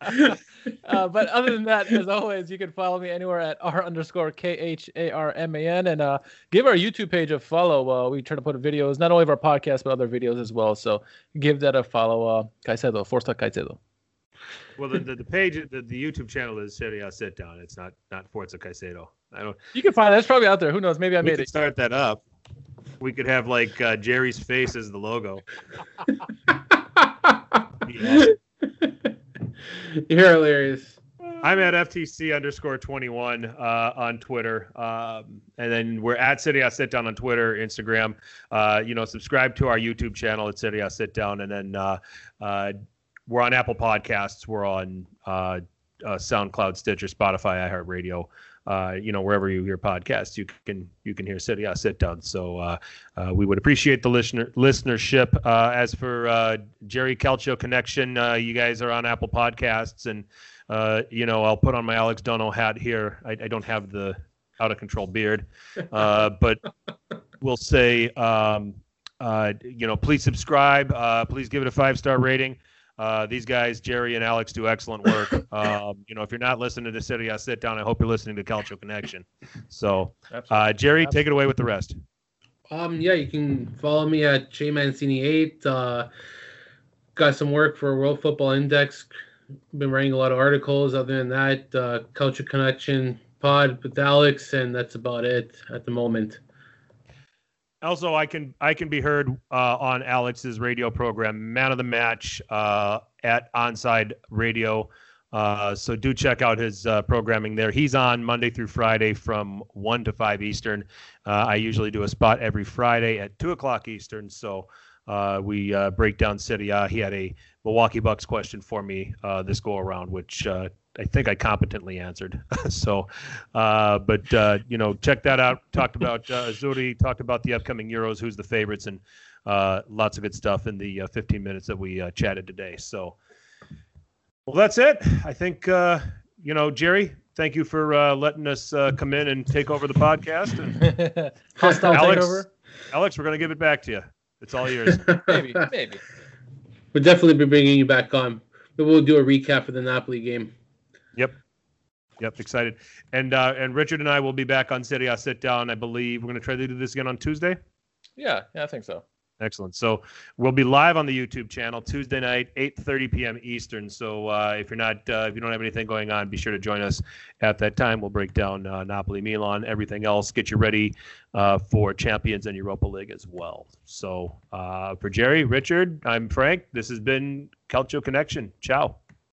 <laughs> uh, but other than that, as always, you can follow me anywhere at r underscore k h a r m a n and uh, give our YouTube page a follow. Uh, we try to put videos not only of our podcast but other videos as well. So give that a follow. Uh, Caicedo, Forza Caicedo. Well, the, the, the page, the, the YouTube channel is Serie A Sit Down. It's not not Forza Caicedo. I don't. You can find it. It's probably out there. Who knows? Maybe I We made could it. start that up. We could have like uh, Jerry's face as the logo. <laughs> Yeah. You're hilarious. I'm at FTC underscore 21 uh, on Twitter. Um, and then we're at Serie A Sit Down on Twitter, Instagram. Uh, you know, subscribe to our YouTube channel at Serie A Sit Down. And then uh, uh, we're on Apple Podcasts. We're on uh, uh, SoundCloud, Stitcher, Spotify, iHeartRadio. Uh, you know, wherever you hear podcasts, you can you can hear Serie A Sit Down. So uh, uh, we would appreciate the listener listenership. Uh, as for uh, Jerry Calcio Connection, uh, you guys are on Apple Podcasts, and uh, you know I'll put on my Alex Dono hat here. I, I don't have the out of control beard, uh, <laughs> but we'll say um, uh, you know please subscribe. Uh, please give it a five star rating. Uh, these guys, Jerry and Alex, do excellent work. <laughs> Um, you know, if you're not listening to the City, I sit down. I hope you're listening to Calcio Connection. So, uh, Jerry, take it away with the rest. Um, yeah, you can follow me at jmancini8. Uh, got some work for World Football Index. Been writing a lot of articles. Other than that, uh, Calcio Connection pod with Alex, and that's about it at the moment. Also, I can I can be heard uh, on Alex's radio program, Man of the Match, uh, at Onside Radio. Uh, so do check out his uh, programming there. He's on Monday through Friday from one to five Eastern. Uh, I usually do a spot every Friday at two o'clock Eastern. So uh, we break down City. He had a Milwaukee Bucks question for me this go around, which I think I competently answered. <laughs> so, uh, but uh, you know, check that out. Talked about uh, Zuri. Talked about the upcoming Euros. Who's the favorites? And uh, lots of good stuff in the uh, 15 minutes that we uh, chatted today. So, well, that's it. I think uh, you know, Jerry. Thank you for uh, letting us uh, come in and take over the podcast. And <laughs> Hostile Alex, takeover. Alex, we're gonna give it back to you. It's all yours. <laughs> Maybe, maybe. We'll definitely be bringing you back on. But we'll do a recap of the Napoli game. Yep. Excited. And uh, and Richard and I will be back on Serie A Sit Down. I believe we're going to try to do this again on Tuesday. Yeah, yeah, I think so. Excellent. So we'll be live on the YouTube channel Tuesday night, 8:30 p.m. Eastern. So uh, if you're not, uh, if you don't have anything going on, be sure to join us at that time. We'll break down uh, Napoli, Milan, everything else, get you ready uh, for Champions and Europa League as well. So uh, for Jerry, Richard, I'm Frank. This has been Calcio Connection. Ciao.